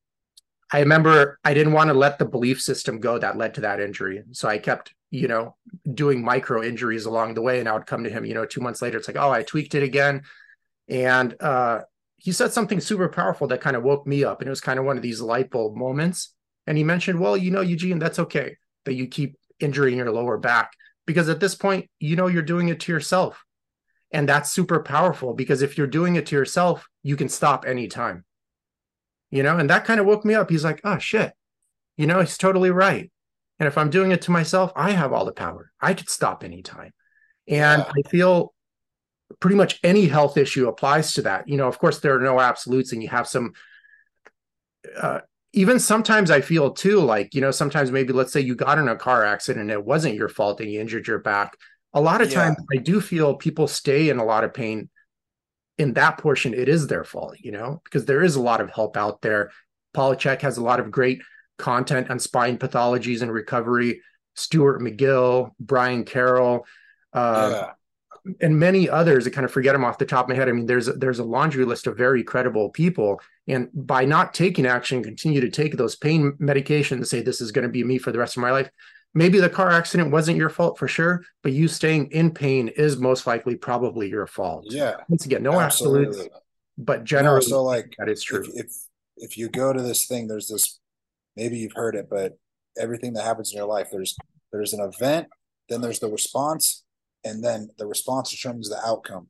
I remember I didn't want to let the belief system go that led to that injury, so I kept you know, doing micro injuries along the way. And I would come to him, you know, two months later, it's like, oh, I tweaked it again. And uh, he said something super powerful that kind of woke me up. And it was kind of one of these light bulb moments. And he mentioned, well, you know, Eugene, that's okay that you keep injuring your lower back because at this point, you know, you're doing it to yourself. And that's super powerful because if you're doing it to yourself, you can stop anytime. You know, and that kind of woke me up. He's like, oh, shit. You know, he's totally right. And if I'm doing it to myself, I have all the power. I could stop anytime. And yeah. I feel pretty much any health issue applies to that. You know, of course, there are no absolutes, and you have some. Uh, even sometimes I feel too like, you know, sometimes maybe let's say you got in a car accident and it wasn't your fault and you injured your back. A lot of yeah. times I do feel people stay in a lot of pain in that portion. It is their fault, you know, because there is a lot of help out there. Paul Chek has a lot of great content on spine pathologies and recovery. Stuart McGill, Brian Carroll, uh, yeah. and many others. I kind of forget them off the top of my head. I mean, there's a, there's a laundry list of very credible people, and by not taking action, continue to take those pain medications, say this is going to be me for the rest of my life. Maybe the car accident wasn't your fault for sure, but you staying in pain is most likely probably your fault. Yeah. Once again, no absolutely. absolutes, but generally, no, so like that is true. If, if if you go to this thing, there's this maybe you've heard it, but everything that happens in your life, there's there's an event, then there's the response, and then the response determines the outcome.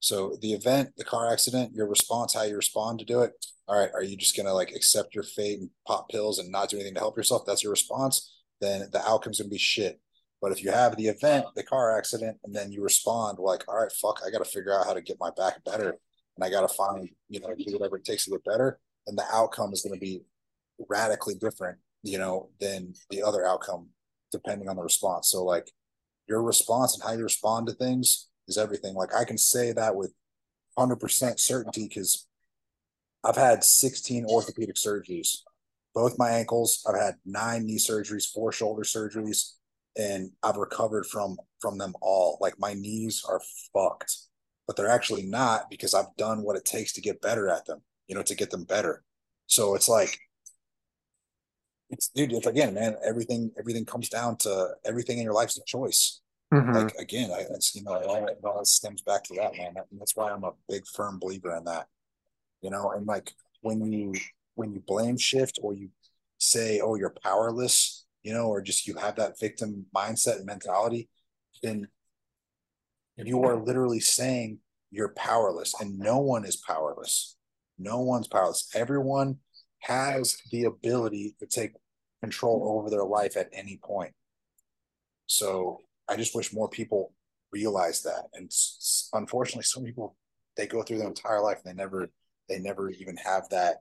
So the event, the car accident, your response, how you respond to do it. All right, are you just gonna like accept your fate and pop pills and not do anything to help yourself? That's your response. Then the outcome's gonna be shit. But if you have the event, the car accident, and then you respond like, all right, fuck, I got to figure out how to get my back better, and I got to find, you know, do whatever it takes to get better, and the outcome is to be radically different, you know, than the other outcome, depending on the response. So like, your response and how you respond to things is everything. Like I can say that with 100% certainty because I've had 16 orthopedic surgeries, both my ankles. I've had nine knee surgeries, four shoulder surgeries, and I've recovered from from them all. Like my knees are fucked, but they're actually not because I've done what it takes to get better at them. You know, to get them better. So it's like it's dude, it's again, man, everything everything comes down to everything in your life's a choice. Mm-hmm. Like again, I it's, you know, it all, it all stems back to that, man. And that's why I'm a big firm believer in that. You know, and like when you when you blame shift or you say, oh, you're powerless, you know, or just you have that victim mindset and mentality, then you are literally saying you're powerless and no one is powerless. No one's powerless. Everyone has the ability to take control mm-hmm. over their life at any point. So I just wish more people realize that. And unfortunately, some people they go through their entire life and they never they never even have that,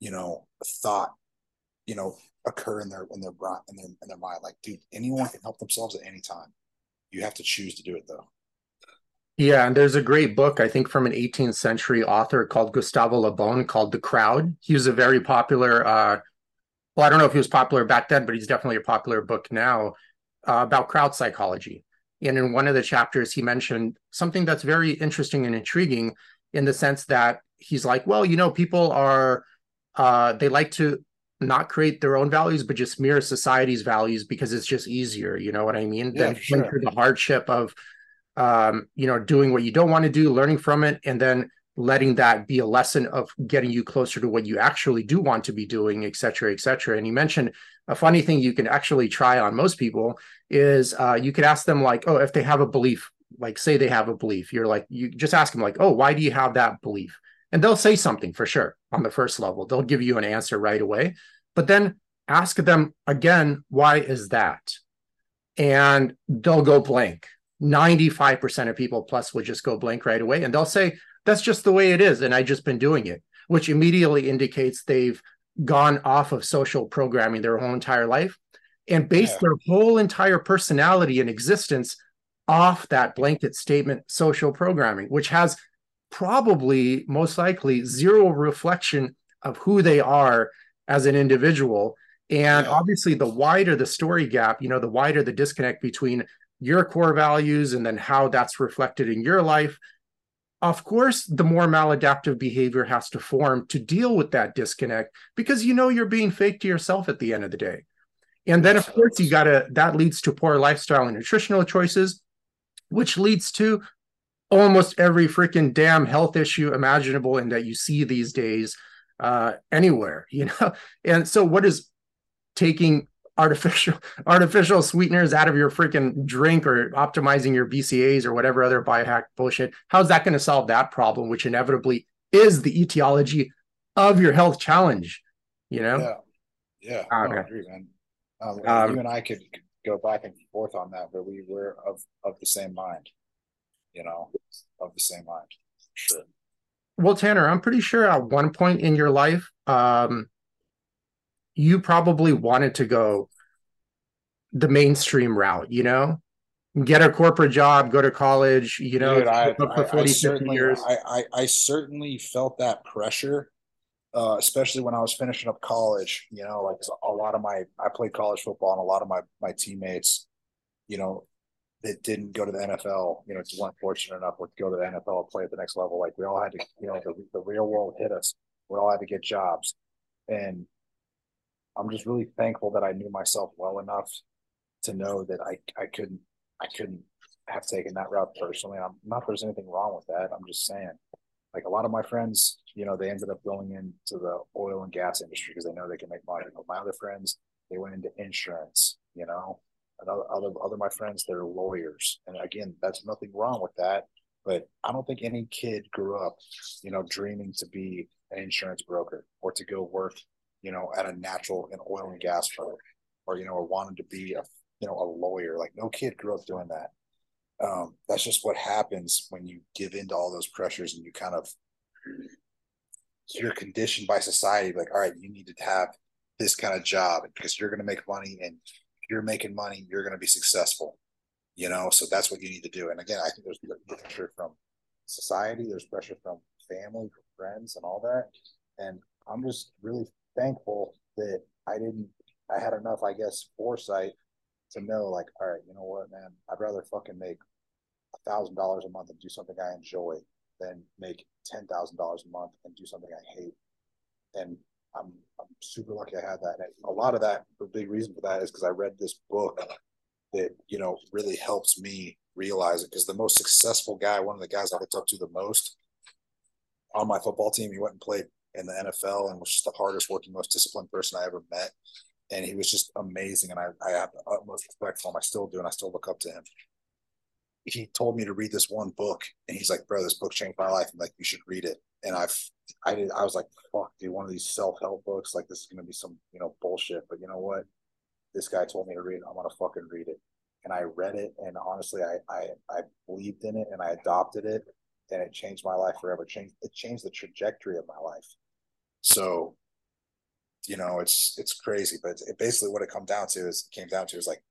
you know, thought, you know, occur in their in their in their in their mind. Like, dude, anyone can help themselves at any time. You have to choose to do it though. Yeah, and there's a great book, I think, from an 18th century author called Gustave Le Bon called The Crowd. He was a very popular, uh, well, I don't know if he was popular back then, but he's definitely a popular book now uh, about crowd psychology. And in one of the chapters, he mentioned something that's very interesting and intriguing in the sense that he's like, well, you know, people are, uh, they like to not create their own values, but just mirror society's values because it's just easier. You know what I mean? Yeah, than sure. through the hardship of um, you know, doing what you don't want to do, learning from it, and then letting that be a lesson of getting you closer to what you actually do want to be doing, et cetera, et cetera. And you mentioned a funny thing you can actually try on most people is uh, you could ask them like, oh, if they have a belief, like say they have a belief, you're like, you just ask them like, oh, why do you have that belief? And they'll say something for sure on the first level. They'll give you an answer right away. But then ask them again, why is that? And they'll go blank 95% of people plus would just go blank right away and they'll say that's just the way it is and i just been doing it which immediately indicates they've gone off of social programming their whole entire life and based yeah. their whole entire personality and existence off that blanket statement social programming which has probably most likely zero reflection of who they are as an individual and yeah. obviously the wider the story gap you know the wider the disconnect between your core values and then how that's reflected in your life of course the more maladaptive behavior has to form to deal with that disconnect because you know you're being fake to yourself at the end of the day. And then of course you gotta that leads to poor lifestyle and nutritional choices which leads to almost every freaking damn health issue imaginable and that you see these days uh, anywhere you know? And so what is taking artificial artificial sweeteners out of your freaking drink or optimizing your BCAAs or whatever other biohack bullshit. How's that going to solve that problem, which inevitably is the etiology of your health challenge? You know? Yeah, yeah, okay. I agree, man. Um, um, you and I could go back and forth on that, but we were of of the same mind. You know, of the same mind. Sure. Well, Tanner, I'm pretty sure at one point in your life, um, you probably wanted to go the mainstream route, you know? Get a corporate job, go to college, you know, Dude, I, for 40, I, 50 years. I, I, I certainly felt that pressure, uh, especially when I was finishing up college. You know, like a lot of my, I played college football, and a lot of my my teammates, you know, that didn't go to the NFL, you know, weren't fortunate enough to go to the NFL and play at the next level. Like we all had to, you know, the, the real world hit us. We all had to get jobs, and I'm just really thankful that I knew myself well enough to know that I I couldn't I couldn't have taken that route personally. I'm not there's anything wrong with that. I'm just saying, like a lot of my friends, you know, they ended up going into the oil and gas industry because they know they can make money. But my other friends, they went into insurance. You know, and other other other my friends, they're lawyers, and again, that's nothing wrong with that. But I don't think any kid grew up, you know, dreaming to be an insurance broker or to go work, you know, at a natural and oil and gas firm or, you know, or wanted to be a, you know, a lawyer. Like no kid grew up doing that. Um, that's just what happens when you give in to all those pressures and you kind of you're conditioned by society like all right you need to have this kind of job because you're going to make money and you're making money you're going to be successful you know so that's what you need to do and again i think there's pressure from society there's pressure from family from friends and all that and i'm just really thankful that i didn't i had enough i guess foresight to know like all right you know what man i'd rather fucking make a thousand dollars a month and do something i enjoy than make ten thousand dollars a month and do something I hate. And I'm I'm super lucky I had that. And a lot of that, the big reason for that is because I read this book that you know really helps me realize it. Because the most successful guy, one of the guys I looked up to the most on my football team, he went and played in the NFL and was just the hardest working, most disciplined person I ever met. And he was just amazing. And I, I have the utmost respect for him. I still do. And I still look up to him he told me to read this one book and he's like, bro, this book changed my life. I'm like, you should read it. And I've, I did, I was like, fuck, dude, one of these self-help books, like this is going to be some, you know, bullshit. But you know what? This guy told me to read it. I'm going to fucking read it. And I read it. And honestly, I, I, I believed in it and I adopted it and it changed my life forever. Changed, it changed the trajectory of my life. So, you know, it's, it's crazy, but it basically what it come down to is came down to is like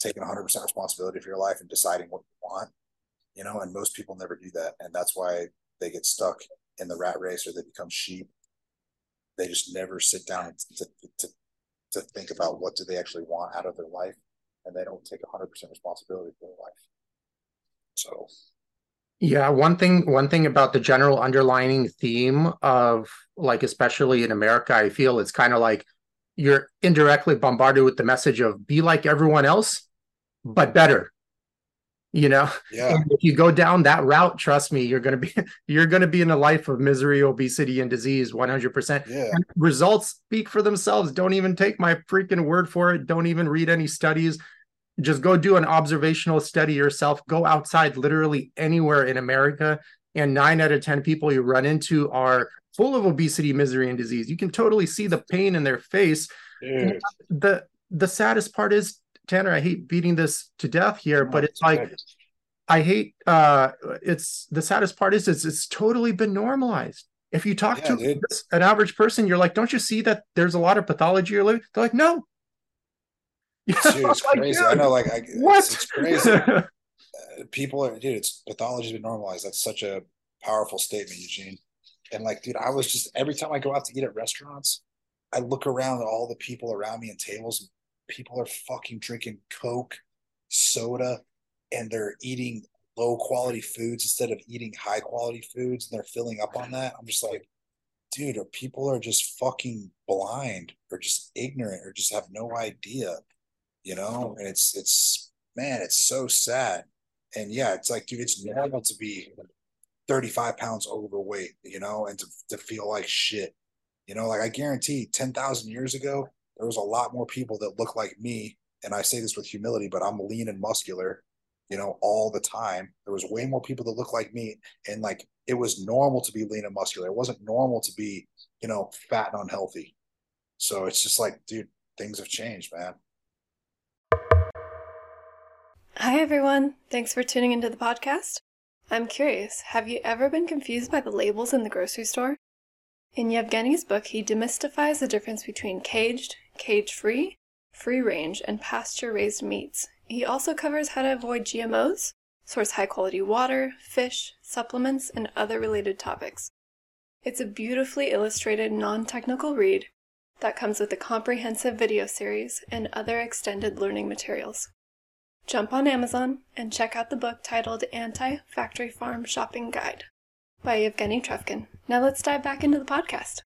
taking 100% responsibility for your life and deciding what you want you know and most people never do that and that's why they get stuck in the rat race or they become sheep. They just never sit down to, to, to think about what do they actually want out of their life and they don't take 100% responsibility for their life. So yeah one thing one thing about the general underlining theme of like especially in america i feel it's kind of like you're indirectly bombarded with the message of be like everyone else but better you know? Yeah. And if you go down that route trust me you're going to be you're going to be in a life of misery obesity and disease 100% and results speak for themselves. Don't even take my freaking word for it. Don't even read any studies just go do an observational study yourself go outside literally anywhere in america and 9 out of 10 people you run into are full of obesity misery and disease you can totally see the pain in their face the the saddest part is Tanner, I hate beating this to death here, but it's like I hate uh it's the saddest part is it's it's totally been normalized. If you talk yeah, to dude. an average person, you're like, don't you see that there's a lot of pathology you're living? They're like, no. Dude, it's like, crazy. Dude, I know, like, I, what? It's, it's crazy. uh, people are, dude, it's pathology's been normalized. That's such a powerful statement, Eugene. And like, dude, I was just every time I go out to eat at restaurants, I look around at all the people around me and tables people are fucking drinking Coke, soda, and they're eating low quality foods instead of eating high quality foods and they're filling up on that. I'm just like, dude, or people are just fucking blind or just ignorant or just have no idea, you know? And it's it's man, it's so sad. And yeah, it's like, dude, it's normal to be 35 pounds overweight, you know, and to, to feel like shit. You know, like I guarantee 10,000 years ago, there was a lot more people that look like me and i say this with humility but i'm lean and muscular you know all the time there was way more people that look like me and like it was normal to be lean and muscular it wasn't normal to be you know fat and unhealthy so it's just like dude things have changed man hi everyone thanks for tuning into the podcast i'm curious have you ever been confused by the labels in the grocery store in Yevgeny's book, he demystifies the difference between caged, cage free, free range, and pasture raised meats. He also covers how to avoid GMOs, source high quality water, fish, supplements, and other related topics. It's a beautifully illustrated, non technical read that comes with a comprehensive video series and other extended learning materials. Jump on Amazon and check out the book titled Anti Factory Farm Shopping Guide by Evgeny Trufkin. Now let's dive back into the podcast.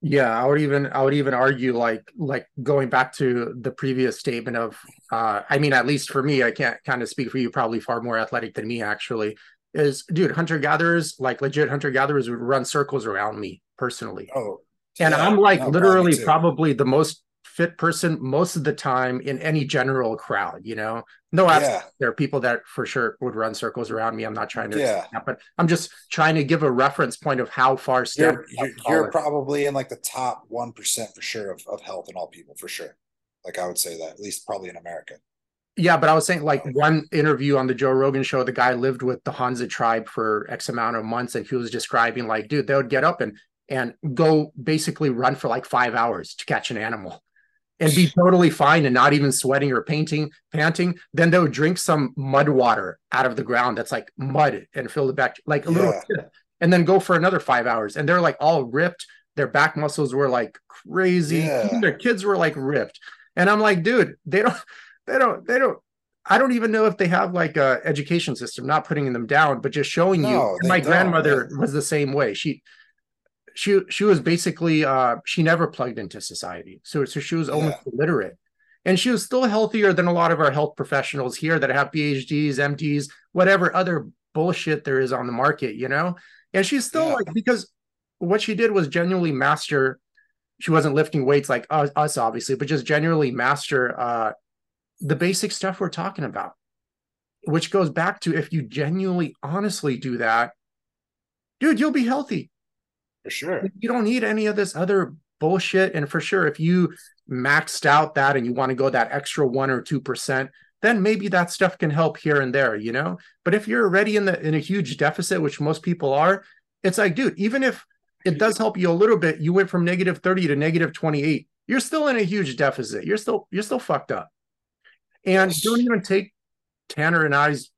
Yeah, I would even I would even argue like like going back to the previous statement of uh I mean at least for me I can't kind of speak for you probably far more athletic than me actually is dude hunter gatherers like legit hunter gatherers would run circles around me personally. Oh. And yeah, I'm like no, literally probably the most fit person most of the time in any general crowd, you know. No, Yeah. there are people that for sure would run circles around me. I'm not trying to, Yeah. but I'm just trying to give a reference point of how far You're, you're, you're probably in like the top 1% for sure of, of health in all people, for sure. Like I would say that, at least probably in America. Yeah, but I was saying like one interview on the Joe Rogan show, the guy lived with the Hadza tribe for X amount of months, and he was describing like, dude, they would get up and and go basically run for like five hours to catch an animal and be totally fine and not even sweating or painting, panting. Then they would drink some mud water out of the ground that's like mud and fill it back like a little Yeah. sip, and then go for another five hours. And they're like all ripped. Their back muscles were like crazy. Yeah. Their kids were like ripped. And I'm like, dude, they don't they don't they don't I don't even know if they have like a education system, not putting them down, but just showing you. No, they my grandmother was the same way. She she she was basically uh she never plugged into society. So so she was almost illiterate. And she was still healthier than a lot of our health professionals here that have PhDs, MDs, whatever other bullshit there is on the market, you know? And she's still Yeah. like because what she did was genuinely master she wasn't lifting weights like us, us obviously, but just genuinely master uh the basic stuff we're talking about, which goes back to if you genuinely, honestly do that, dude, you'll be healthy. For sure. You don't need any of this other bullshit. And for sure, if you maxed out that and you want to go that extra one or two percent, then maybe that stuff can help here and there, you know. But if you're already in the in a huge deficit, which most people are, it's like, dude, even if it does help you a little bit, you went from negative 30 to negative 28, you're still in a huge deficit. You're still you're still fucked up. And don't even take Tanner and I's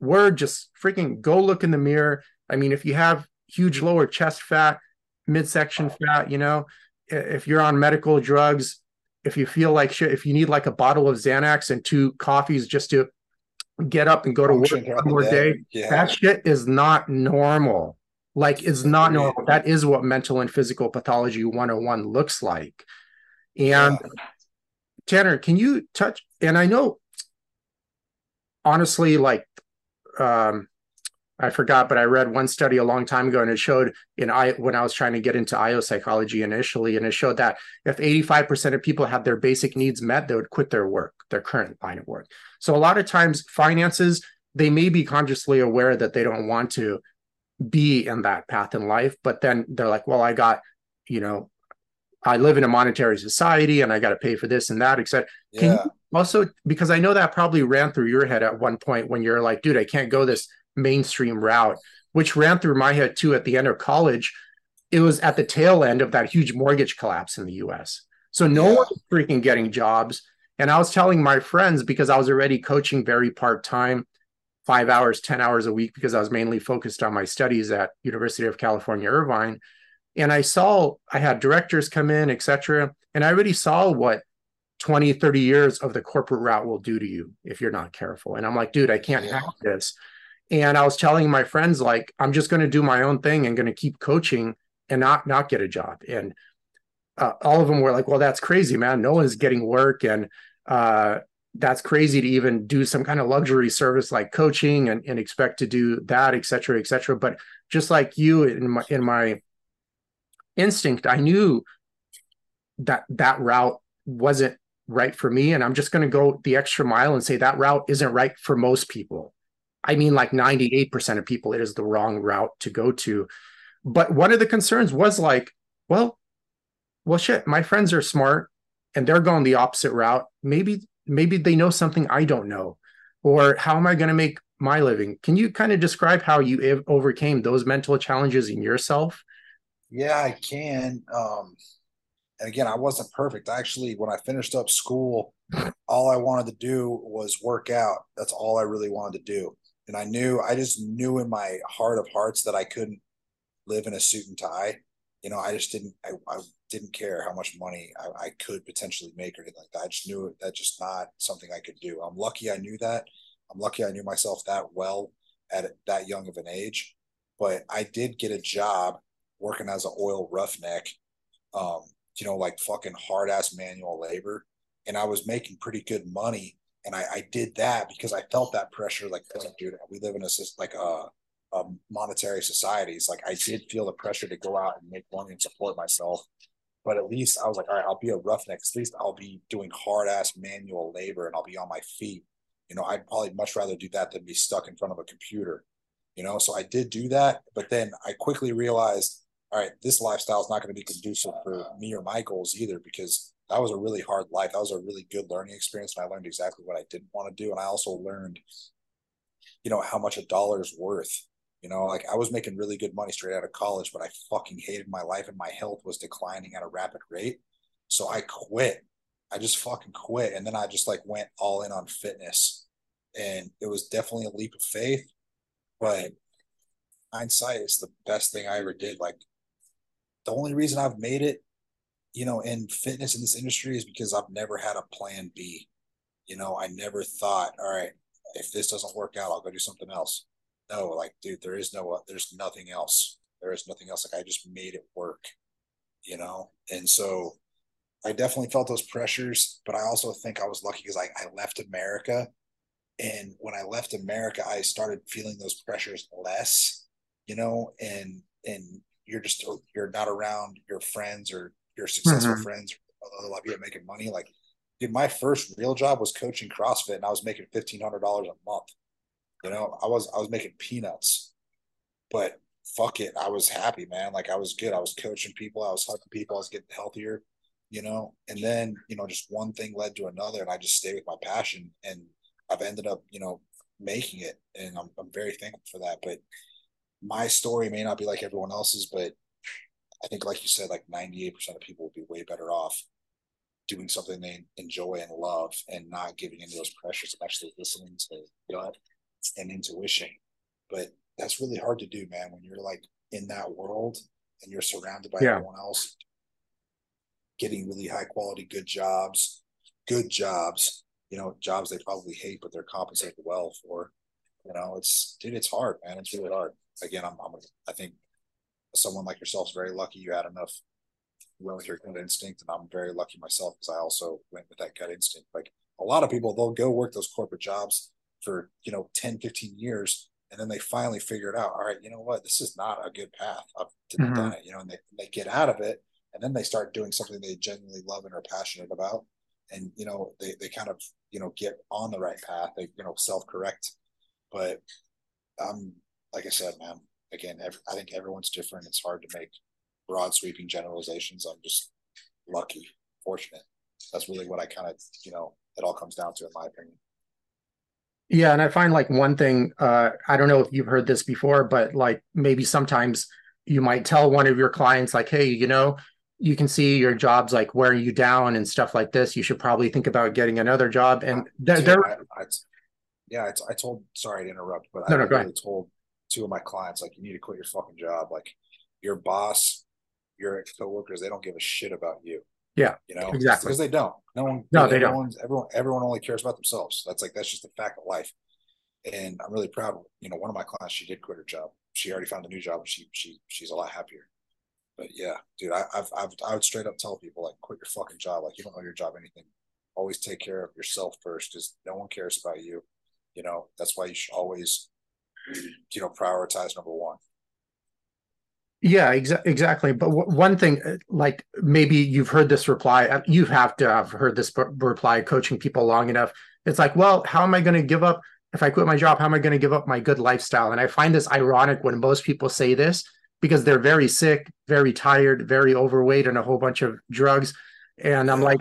word, just freaking go look in the mirror. I mean, if you have huge lower chest fat, midsection fat, you know, if you're on medical drugs, if you feel like shit, if you need like a bottle of Xanax and two coffees just to get up and go to work Function throughout one more day. day, Yeah. that shit is not normal. Like, it's not normal. That is what mental and physical pathology 101 looks like. And Tanner, can you touch? And I know, honestly, like, um, I forgot, but I read one study a long time ago, and it showed in I when I was trying to get into IO psychology initially, and it showed that if 85% of people had their basic needs met, they would quit their work, their current line of work. So a lot of times, finances they may be consciously aware that they don't want to be in that path in life, but then they're like, well, I got, you know, I live in a monetary society, and I got to pay for this and that, etc. Can Yeah. you also because I know that probably ran through your head at one point when you're like, dude, I can't go this mainstream route, which ran through my head too at the end of college. It was at the tail end of that huge mortgage collapse in the US. So no Yeah. one was freaking getting jobs. And I was telling my friends because I was already coaching very part-time, five hours, 10 hours a week, because I was mainly focused on my studies at University of California, Irvine. And I saw I had directors come in, et cetera. And I already saw what 20, 30 years of the corporate route will do to you if you're not careful. And I'm like, dude, I can't Yeah. have this. And I was telling my friends, like, I'm just going to do my own thing and going to keep coaching and not not get a job. And uh, all of them were like, well, that's crazy, man. No one's getting work. And uh, that's crazy to even do some kind of luxury service like coaching and, and expect to do that, et cetera, et cetera. But just like you in my in my instinct, I knew that that route wasn't right for me. And I'm just going to go the extra mile and say that route isn't right for most people. I mean, like 98% of people, it is the wrong route to go to. But one of the concerns was like, well, well, shit, my friends are smart and they're going the opposite route. Maybe, maybe they know something I don't know. Or how am I going to make my living? Can you kind of describe how you overcame those mental challenges in yourself? Yeah, I can. Um, and again, I wasn't perfect. Actually, when I finished up school, all I wanted to do was work out. That's all I really wanted to do. And I knew, I just knew in my heart of hearts that I couldn't live in a suit and tie. You know, I just didn't, I, I didn't care how much money I, I could potentially make or anything like that. I just knew that's just not something I could do. I'm lucky I knew that. I'm lucky I knew myself that well at that young of an age. But I did get a job working as an oil roughneck, um, you know, like fucking hard ass manual labor. And I was making pretty good money. And I, I did that because I felt that pressure. Like, dude, we live in a like a, a monetary society. It's like I did feel the pressure to go out and make money and support myself. but at least I was like, all right, I'll be a roughneck. At least I'll be doing hard ass manual labor and I'll be on my feet. You know, I'd probably much rather do that than be stuck in front of a computer. You know, so I did do that, but then I quickly realized, all right, this lifestyle is not going to be conducive for me or my goals either because that was a really hard life. That was a really good learning experience, and I learned exactly what I didn't want to do. And I also learned, you know, how much a dollar is worth. You know, like I was making really good money straight out of college, but I fucking hated my life and my health was declining at a rapid rate. So I quit. I just fucking quit. And then I just like went all in on fitness. And it was definitely a leap of faith. But hindsight is the best thing I ever did. Like the only reason I've made it, you know, in fitness in this industry is because I've never had a plan B. You know, I never thought, all right, if this doesn't work out, I'll go do something else no, like, dude, there is no, there's nothing else. There is nothing else. Like, I just made it work, you know? And so I definitely felt those pressures, but I also think I was lucky because I, I left America. And when I left America, I started feeling those pressures less, you know, and, and you're just, you're not around your friends or your successful mm-hmm. friends, of people making money. Like, dude, my first real job was coaching CrossFit and I was making $1,500 a month you know, I was I was making peanuts, but fuck it, I was happy, man. Like I was good. I was coaching people, I was helping people, I was getting healthier, you know. And then you know, just one thing led to another, and I just stayed with my passion, and I've ended up, you know, making it, and I'm I'm very thankful for that. But my story may not be like everyone else's, but I think, like you said, like 98% of people would be way better off doing something they enjoy and love and not giving into those pressures and actually listening to gut and intuition. But that's really hard to do, man, when you're like in that world and you're surrounded by yeah. everyone else getting really high quality, good jobs, good jobs, you know, jobs they probably hate, but they're compensated well for. You know, it's dude, it's hard, man. It's really hard. Again, I'm, I'm I think someone like yourself is very lucky you had enough went with your gut instinct, and I'm very lucky myself because I also went with that gut instinct. Like a lot of people, they'll go work those corporate jobs for you know 10 15 years and then they finally figure it out all right you know what this is not a good path i've mm-hmm. done it you know and they, they get out of it and then they start doing something they genuinely love and are passionate about and you know they, they kind of you know get on the right path they you know self-correct but um like i said man again every, i think everyone's different. It's hard to make broad sweeping generalizations. I'm just lucky fortunate. That's really what i kind of you know it all comes down to in my opinion. Yeah, and I find like one thing, uh, I don't know if you've heard this before, but like maybe sometimes you might tell one of your clients, like, hey, you know, you can see your job's like wearing you down and stuff like this. You should probably think about getting another job. And they're, they're I, I, yeah, I, I told, sorry to interrupt, but no, I no, really told two of my clients, like, you need to quit your fucking job. Like, your boss, your coworkers, they don't give a shit about you. Yeah, you know, exactly because they don't. No one. No, they don't. Everyone, everyone only cares about themselves. That's like that's just the fact of life. And I'm really proud. You know, one of my clients, she did quit her job. She already found a new job. She she she's a lot happier. But yeah, dude, I, I've I've I would straight up tell people like, quit your fucking job. Like you don't know your job anything. Always take care of yourself first, because no one cares about you. You know, that's why you should always, you know, prioritize number one. Yeah, exa- exactly. But w- one thing, uh, like maybe you've heard this reply, uh, you have to have heard this reply coaching people long enough. It's like, well, how am I going to give up? If I quit my job, how am I going to give up my good lifestyle? And I find this ironic when most people say this because they're very sick, very tired, very overweight, and a whole bunch of drugs. And I'm like,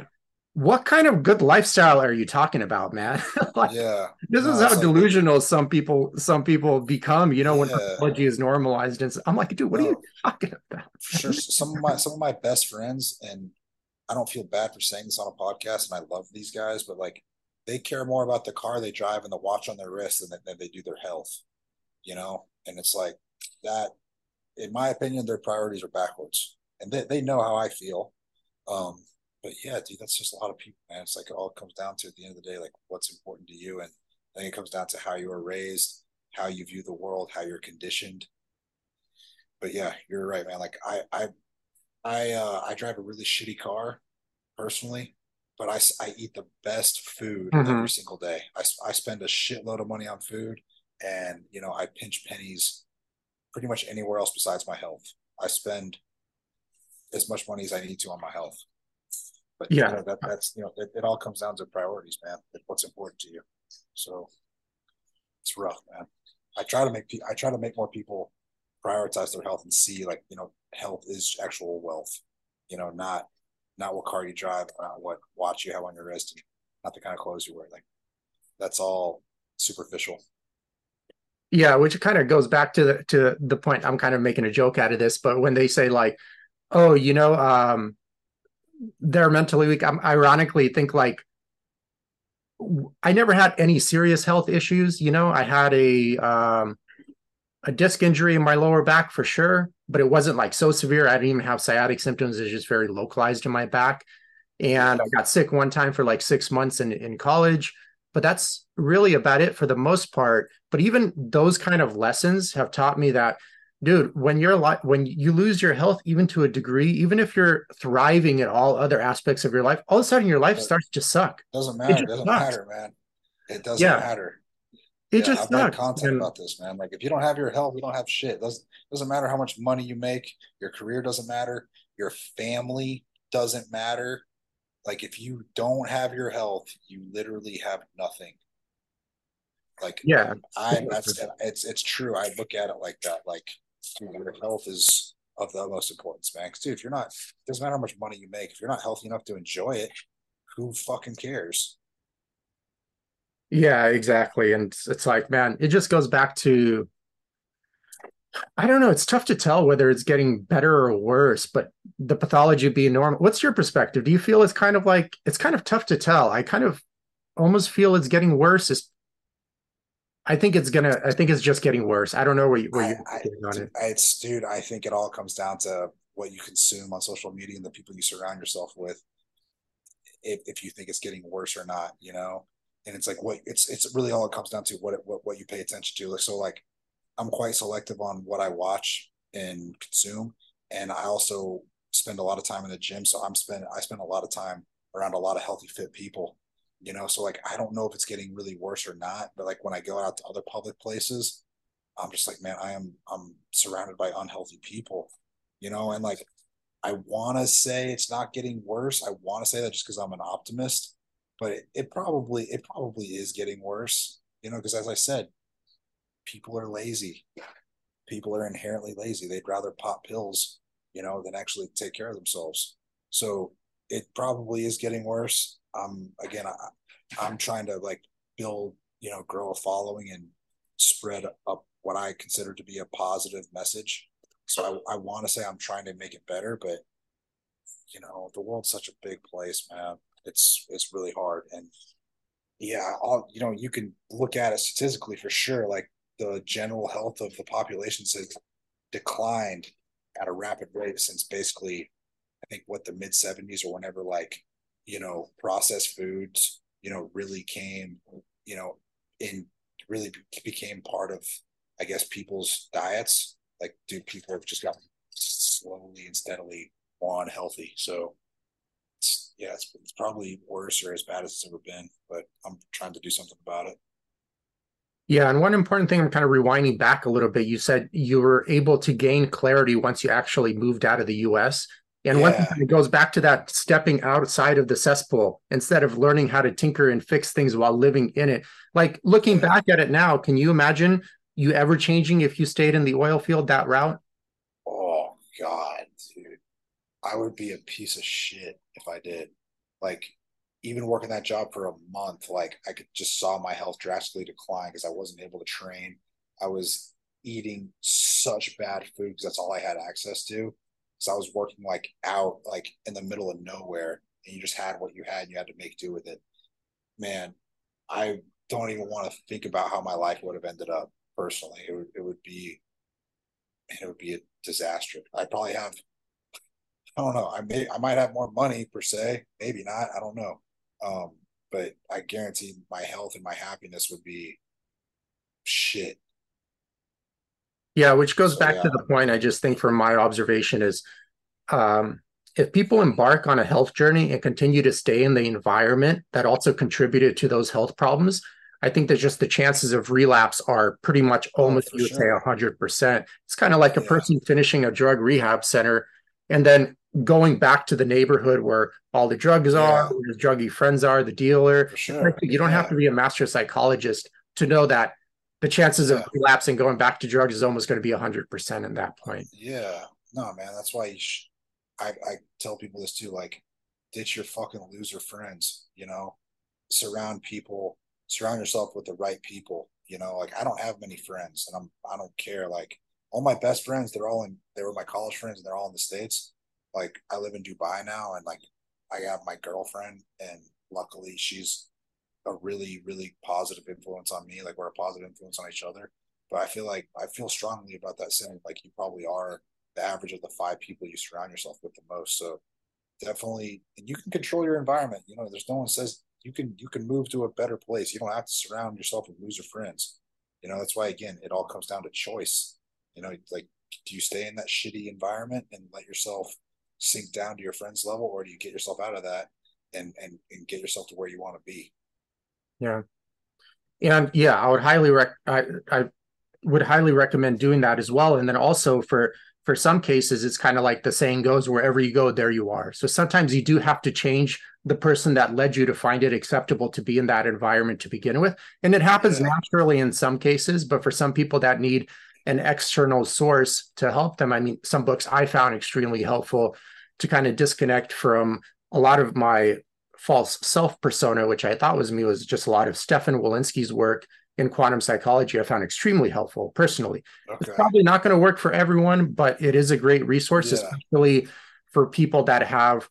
what kind of good lifestyle are you talking about man? Like, yeah. this no, is how delusional like, some people some people become you know when technology is normalized. And i'm like dude what no, are you talking about? Sure. Some of my some of my best friends and i don't feel bad for saying this on a podcast and i love these guys but like they care more about the car they drive and the watch on their wrist than, than they do their health you know? And it's like that in my opinion their priorities are backwards and they, they know how i feel. Um but yeah, dude, that's just a lot of people, man. It's like it all comes down to at the end of the day, like what's important to you. And I think it comes down to how you were raised, how you view the world, how you're conditioned. But yeah, you're right, man. Like I, I, I, uh, I drive a really shitty car personally, but I, I eat the best food mm-hmm. every single day. I, I spend a shitload of money on food and, you know, I pinch pennies pretty much anywhere else besides my health. I spend as much money as I need to on my health. But Yeah. you know, that that's you know it, it all comes down to priorities, man. What's important to you. So it's rough, man. I try to make I try to make more people prioritize their health and see like you know health is actual wealth. You know, not not what car you drive, not what watch you have on your wrist, and not the kind of clothes you wear. Like that's all superficial. Yeah, which kind of goes back to the to the point I'm kind of making a joke out of this, but when they say like, "Oh, you know, um, they're mentally weak," I'm ironically think like, I never had any serious health issues. You know, I had a um, a disc injury in my lower back for sure, but it wasn't like so severe. I didn't even have sciatic symptoms. It's just very localized in my back, and I got sick one time for like six months in in college. But that's really about it for the most part. But even those kind of lessons have taught me that, dude, when you're like when you lose your health, even to a degree, even if you're thriving in all other aspects of your life, all of a sudden your life starts to suck. Doesn't matter. It doesn't sucks. matter, man. It doesn't Yeah. matter. It Yeah, just I've sucks. content And- about this, man. Like if you don't have your health, you don't have shit. Doesn't doesn't matter how much money you make. Your career doesn't matter. Your family doesn't matter. Like if you don't have your health, you literally have nothing. Like Yeah. I that's it's it's true. I look at it like that. Like your health is of the utmost importance, man. Because dude, if you're not, it doesn't matter how much money you make. If you're not healthy enough to enjoy it, who fucking cares? Yeah, exactly. And it's, it's like, man, it just goes back to I don't know, it's tough to tell whether it's getting better or worse, but the pathology being normal. What's your perspective? Do you feel it's kind of like it's kind of tough to tell? I kind of almost feel it's getting worse. I think it's gonna I think it's just getting worse. I don't know where you where I- you're I- thinking on it. It's dude, I think it all comes down to what you consume on social media and the people you surround yourself with. If if you think it's getting worse or not, you know, and it's like what it's it's really all it comes down to what it, what what you pay attention to. Like so, like I'm quite selective on what I watch and consume, and I also spend a lot of time in the gym. So I'm spend I spend a lot of time around a lot of healthy, fit people. You know, so like I don't know if it's getting really worse or not, but like when I go out to other public places, I'm just like, man, I am I'm surrounded by unhealthy people, you know, and like I want to say it's not getting worse. I want to say that just because I'm an optimist, but it, it probably it probably is getting worse, you know, because as I said, people are lazy. People are inherently lazy. They'd rather pop pills, you know, than actually take care of themselves. So it probably is getting worse. Um, again, I, I'm trying to like build, you know, grow a following and spread up what I consider to be a positive message. So I, I want to say I'm trying to make it better, but you know, the world's such a big place, man. It's it's really hard. And yeah, all you know, you can look at it statistically for sure. Like the general health of the population has declined at a rapid rate since basically I think what the mid 70s or whenever like, you know, processed foods, you know, really came, you know, in really became part of, I guess, people's diets. Like, dude, people have just gotten slowly and steadily on healthy. So, it's, yeah, it's, it's probably worse or as bad as it's ever been, but I'm trying to do something about it. Yeah, and one important thing I'm kind of rewinding back a little bit. You said you were able to gain clarity once you actually moved out of the US. And one thing Yeah. kind of goes back to that stepping outside of the cesspool instead of learning how to tinker and fix things while living in it. Like looking back at it now, can you imagine you ever changing if you stayed in the oil field that route? Oh God, dude. I would be a piece of shit if I did. Like, even working that job for a month, like I could just saw my health drastically decline because I wasn't able to train. I was eating such bad food because that's all I had access to. I was working like out like in the middle of nowhere and you just had what you had and you had to make do with it. Man, I don't even want to think about how my life would have ended up personally. It would it would be it would be a disaster. I probably have I don't know. I may I might have more money per se, maybe not. I don't know. Um, but I guarantee my health and my happiness would be shit. Yeah, which goes back yeah. to the point I just think from my observation is um, if people embark on a health journey and continue to stay in the environment that also contributed to those health problems, I think that just the chances of relapse are pretty much Oh, almost you would say sure. hundred percent. It's kind of like a Yeah. person finishing a drug rehab center and then going back to the neighborhood where all the drugs Yeah. are, where your druggy friends are, the dealer. Sure. You don't have to be a master psychologist to know that the chances Yeah. of relapsing going back to drugs is almost going to be 100% in that point. Yeah, no, man, that's why you sh- I I tell people this too. Like, ditch your fucking loser friends. You know, surround people, surround yourself with the right people. You know, like I don't have many friends, and I'm I don't care. Like all my best friends, they're all in. They were my college friends, and they're all in the states. Like I live in Dubai now, and like I have my girlfriend, and luckily she's a really really positive influence on me. Like we're a positive influence on each other. But I feel like I feel strongly about that saying. Like you probably are the average of the five people you surround yourself with the most. So definitely, and you can control your environment. You know, there's no one says you can you can move to a better place. You don't have to surround yourself with loser friends. You know, that's why again, it all comes down to choice. You know, like do you stay in that shitty environment and let yourself sink down to your friends level, or do you get yourself out of that and and, and get yourself to where you want to be? Yeah. And yeah, I would highly rec I, I would highly recommend doing that as well. And then also for for some cases, it's kind of like the saying goes, wherever you go, there you are. So sometimes you do have to change the person that led you to find it acceptable to be in that environment to begin with. And it happens Yeah. naturally in some cases, but for some people that need an external source to help them, I mean, some books I found extremely helpful to kind of disconnect from a lot of my false self persona, which I thought was me, was just a lot of Stephen Wolinsky's work in quantum psychology. I found extremely helpful personally. Okay. It's probably not going to work for everyone, but it is a great resource, Yeah. especially for people that have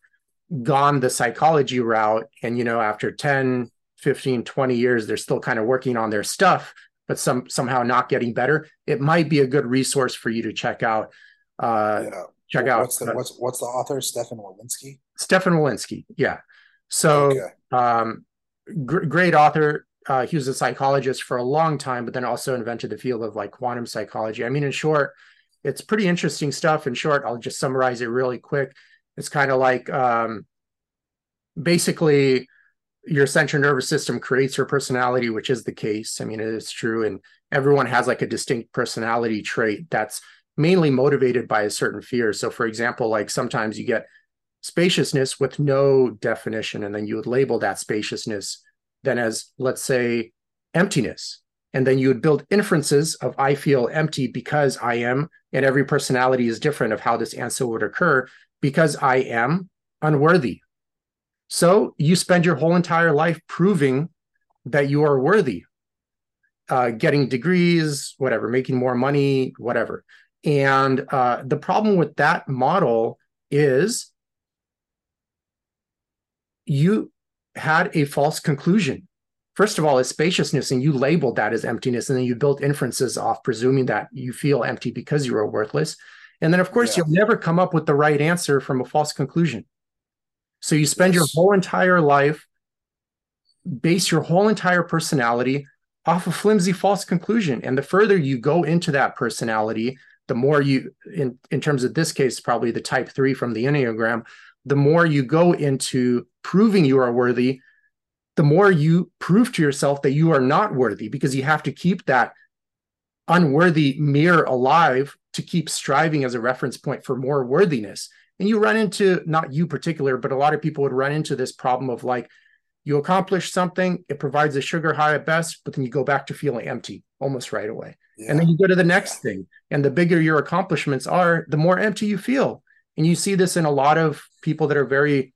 gone the psychology route. And, you know, after 10, 15, 20 years, they're still kind of working on their stuff, but some somehow not getting better. It might be a good resource for you to check out. Uh, yeah. check out What's the uh, what's what's the author? Stephen Wolinsky. Stephen Wolinsky. Yeah. So, Okay. um, gr- great author. Uh, he was a psychologist for a long time, but then also invented the field of like quantum psychology. I mean, in short, it's pretty interesting stuff. In short, I'll just summarize it really quick. It's kind of like um, basically your central nervous system creates your personality, which is the case. I mean, it is true. And everyone has like a distinct personality trait that's mainly motivated by a certain fear. So, for example, like sometimes you get spaciousness with no definition, and then you would label that spaciousness then as, let's say, emptiness. And then you would build inferences of I feel empty because I am, and every personality is different of how this answer would occur because I am unworthy. So you spend your whole entire life proving that you are worthy, uh, getting degrees, whatever, making more money, whatever. And uh, the problem with that model is you had a false conclusion. First of all, is spaciousness, and you labeled that as emptiness, and then you built inferences off presuming that you feel empty because you are worthless. And then, of course, Yeah. you'll never come up with the right answer from a false conclusion. So you spend your whole entire life, base your whole entire personality off a flimsy false conclusion. And the further you go into that personality, the more you, in, in terms of this case, probably the type three from the Enneagram, the more you go into proving you are worthy, the more you prove to yourself that you are not worthy because you have to keep that unworthy mirror alive to keep striving as a reference point for more worthiness. And you run into, not you particular, but a lot of people would run into this problem of like, you accomplish something, it provides a sugar high at best, but then you go back to feeling empty almost right away. Yeah. And then you go to the next thing. And the bigger your accomplishments are, the more empty you feel. And you see this in a lot of people that are very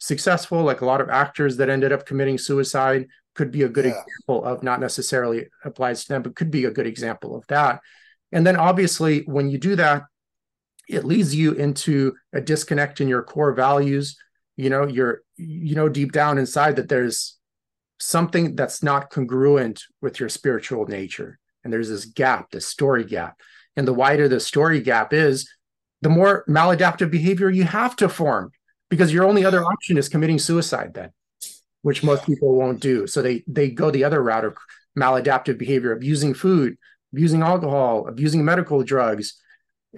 successful, like a lot of actors that ended up committing suicide, could be a good Yeah. example of not necessarily applies to them, but could be a good example of that. And then obviously, when you do that, it leads you into a disconnect in your core values. You know, you're, you know, deep down inside that there's something that's not congruent with your spiritual nature. And there's this gap, this story gap. And the wider the story gap is, the more maladaptive behavior you have to form because your only other option is committing suicide then which most people won't do. So they they go the other route of maladaptive behavior abusing food abusing alcohol abusing medical drugs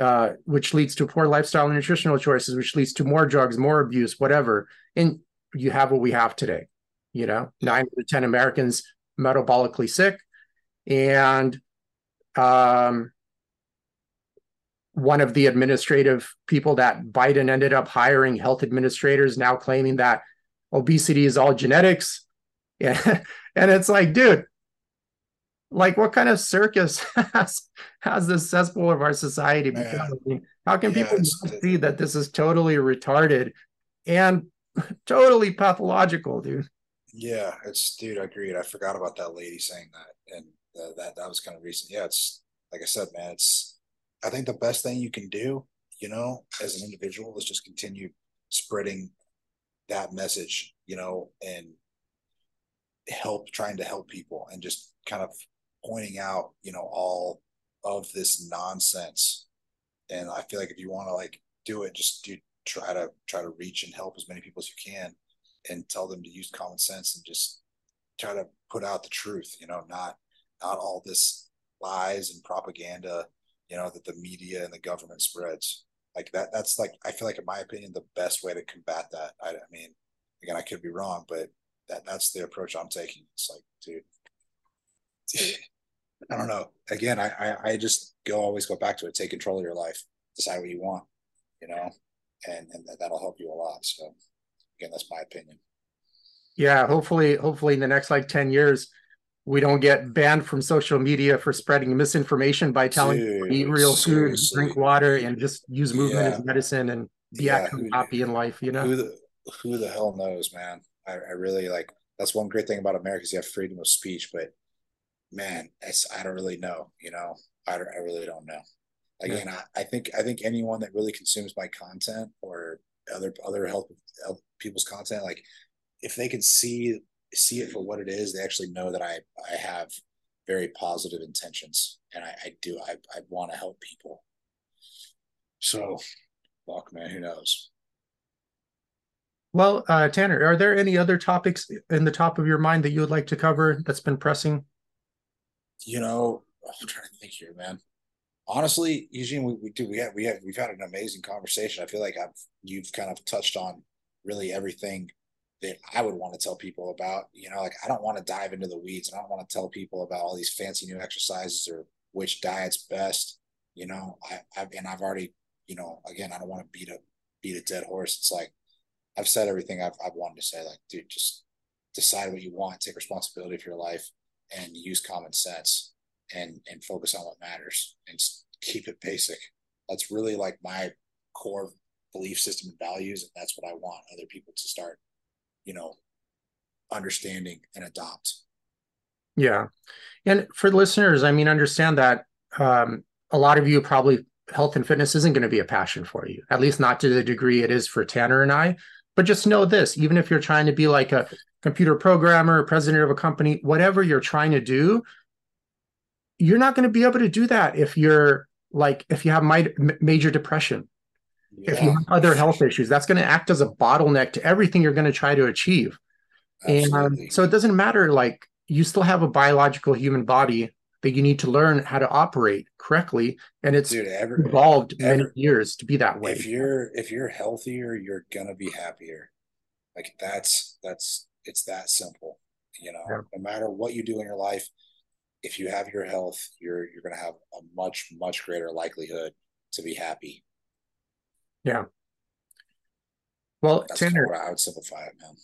uh, which leads to poor lifestyle and nutritional choices which leads to more drugs more abuse whatever. And you have what we have today you know nine out of ten americans metabolically sick. And um one of the administrative people that Biden ended up hiring, health administrators, now claiming that obesity is all genetics. Yeah. and it's like, dude, like what kind of circus has has the cesspool of our society become? I mean, how can yeah, people not see that this is totally retarded and totally pathological, dude? Yeah, it's dude. I agreed. I forgot about that lady saying that, and uh, that that was kind of recent. Yeah, it's like I said, man. It's I think the best thing you can do, you know, as an individual, is just continue spreading that message, you know, and help trying to help people and just kind of pointing out, you know, all of this nonsense. And I feel like if you want to like do it, just do try to try to reach and help as many people as you can and tell them to use common sense and just try to put out the truth, you know, not not all this lies and propaganda, you know, that the media and the government spreads. Like that that's like I feel like in my opinion the best way to combat that. I, I mean, again, I could be wrong, but that that's the approach I'm taking. It's like, dude, I don't know. Again, I, I, I just go always go back to it. Take control of your life. Decide what you want. You know, and and that'll help you a lot. So, again, that's my opinion. Yeah, hopefully, hopefully in the next like ten years, we don't get banned from social media for spreading misinformation by telling Dude, eat real food, drink water, and just use movement yeah. as medicine and be yeah, happy in life. You know, who the, who the hell knows, man? I, I really like. That's one great thing about America is you have freedom of speech, but man, I don't really know. You know, I, I really don't know. Again, yeah. I, I think I think anyone that really consumes my content or other other help, help people's content, like if they can see see it for what it is, they actually know that I I have very positive intentions and I, I do I, I want to help people. So fuck man, who knows? Well, uh, Tanner, are there any other topics in the top of your mind that you would like to cover that's been pressing? You know, I'm trying to think here, man. Honestly, Eugene, we, we do we have we have we've had an amazing conversation. I feel like I've you've kind of touched on really everything that I would want to tell people about. You know, like I don't want to dive into the weeds and I don't want to tell people about all these fancy new exercises or which diet's best. You know, I, I've and I've already, you know, again, I don't want to beat a beat a dead horse. It's like I've said everything I've I've wanted to say. Like, dude, just decide what you want, take responsibility for your life, and use common sense and and focus on what matters and keep it basic. That's really like my core belief system and values, and that's what I want other people to start you know, understanding and adopt. Yeah. And for listeners, I mean, understand that um, a lot of you probably health and fitness isn't going to be a passion for you, at least not to the degree it is for Tanner and I. But just know this even if you're trying to be like a computer programmer, president of a company, whatever you're trying to do, you're not going to be able to do that if you're like, if you have my, major depression yeah. if you have other health issues that's going to act as a bottleneck to everything you're going to try to achieve Absolutely. and so it doesn't matter like you still have a biological human body that you need to learn how to operate correctly and it's Dude, every, evolved every, many years to be that way if you're if you're healthier you're gonna be happier like that's that's it's that simple you know yeah. no matter what you do in your life if you have your health you're you're gonna have a much much greater likelihood to be happy yeah. Well, That's Tanner, I would simplify it, man.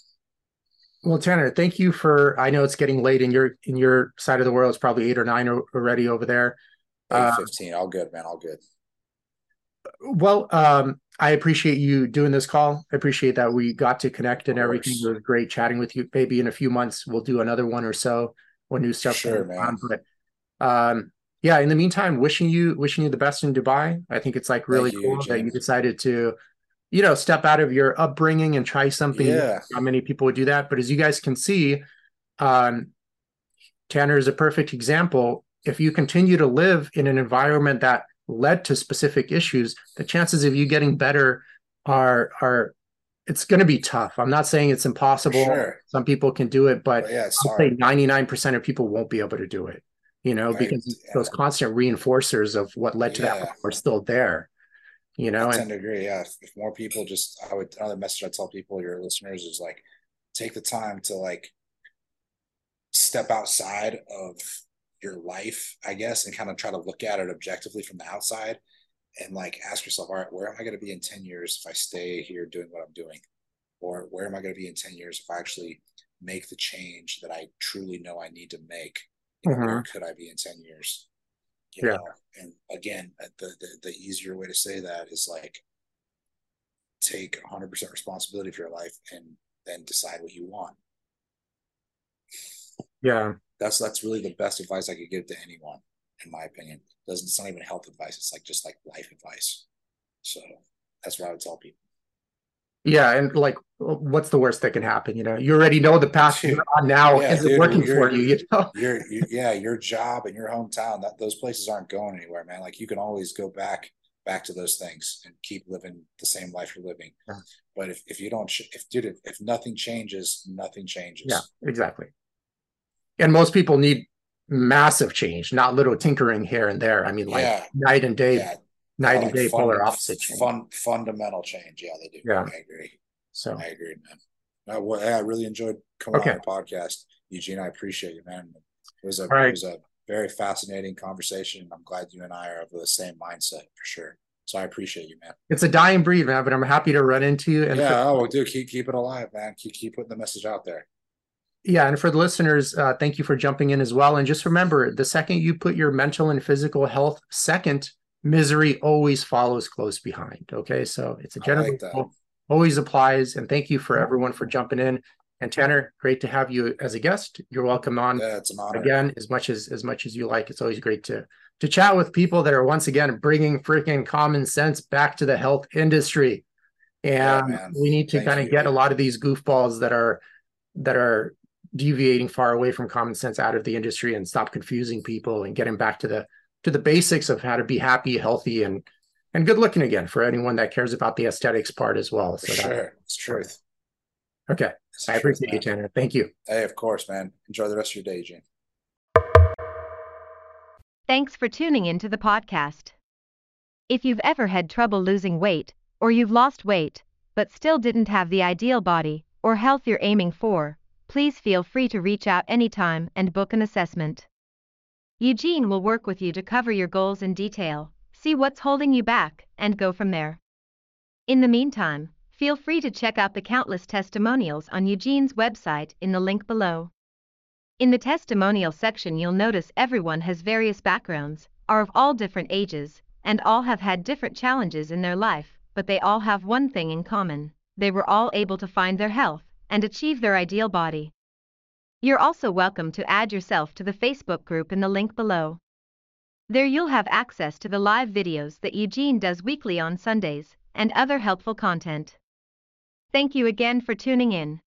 Well, Tanner, thank you for. I know it's getting late in your in your side of the world. It's probably eight or nine already over there. Eight uh, fifteen. All good, man. All good. Well, um, I appreciate you doing this call. I appreciate that we got to connect and everything. It was great chatting with you. Maybe in a few months we'll do another one or so when new stuff. Sure, man. On. But um, yeah, in the meantime, wishing you wishing you the best in Dubai. I think it's like really cool that you decided to, you know, step out of your upbringing and try something. Yeah. Not many people would do that, but as you guys can see, um, Tanner is a perfect example. If you continue to live in an environment that led to specific issues, the chances of you getting better are are it's going to be tough. I'm not saying it's impossible. Sure. Some people can do it, but, but yeah, I'll say 99% of people won't be able to do it you know, right. because yeah. those constant reinforcers of what led to yeah. that are still there. You know, I tend and, to agree. Yeah, if, if, more people just, I would another message I tell people, your listeners, is like, take the time to like step outside of your life, I guess, and kind of try to look at it objectively from the outside, and like ask yourself, all right, where am I going to be in 10 years if I stay here doing what I'm doing? Or where am I going to be in 10 years if I actually make the change that I truly know I need to make? Mm-hmm. Where could I be in 10 years? You yeah. know, and again, uh, the, the the easier way to say that is like take 100% responsibility for your life and then decide what you want. Yeah. That's that's really the best advice I could give to anyone, in my opinion. It doesn't it's not even health advice, it's like just like life advice. So that's what I would tell people. Yeah, and like, what's the worst that can happen? You know, you already know the path you're on now yeah, isn't working for you. You know, your, your yeah, your job and your hometown that those places aren't going anywhere, man. Like you can always go back back to those things and keep living the same life you're living. Yeah. But if, if you don't, if dude, if, if nothing changes, nothing changes. Yeah, exactly. And most people need massive change, not little tinkering here and there. I mean, like yeah. night and day, yeah. Night and like day polar opposite change. Fun, fundamental change. Yeah, they do. Yeah, I agree. So I agree, man. I, well, I really enjoyed coming okay. on the podcast, Eugene. I appreciate you, man. It was a right. it was a very fascinating conversation. I'm glad you and I are of the same mindset for sure. So I appreciate you, man. It's a dying breed, man, but I'm happy to run into you. And yeah, for- oh, dude, keep keep it alive, man. Keep keep putting the message out there. Yeah, and for the listeners, uh, thank you for jumping in as well. And just remember, the second you put your mental and physical health second, misery always follows close behind. Okay, so it's a general like always applies. And thank you for everyone for jumping in. And Tanner, great to have you as a guest. You're welcome on. Yeah, it's an honor. Again, as much as as much as you like, it's always great to to chat with people that are once again bringing freaking common sense back to the health industry. And yeah, we need to kind of get a lot of these goofballs that are that are deviating far away from common sense out of the industry and stop confusing people and getting back to the to the basics of how to be happy, healthy, and and good looking again for anyone that cares about the aesthetics part as well. So sure, that, it's truth. Okay, it's I appreciate truth, you, Tanner. Thank you. Hey, of course, man. Enjoy the rest of your day, Gene. Thanks for tuning into the podcast. If you've ever had trouble losing weight, or you've lost weight, but still didn't have the ideal body or health you're aiming for, please feel free to reach out anytime and book an assessment. Eugene will work with you to cover your goals in detail, see what's holding you back, and go from there. In the meantime, feel free to check out the countless testimonials on Eugene's website in the link below. In the testimonial section, you'll notice everyone has various backgrounds, are of all different ages, and all have had different challenges in their life, but they all have one thing in common they were all able to find their health and achieve their ideal body. You're also welcome to add yourself to the Facebook group in the link below. There you'll have access to the live videos that Eugene does weekly on Sundays and other helpful content. Thank you again for tuning in.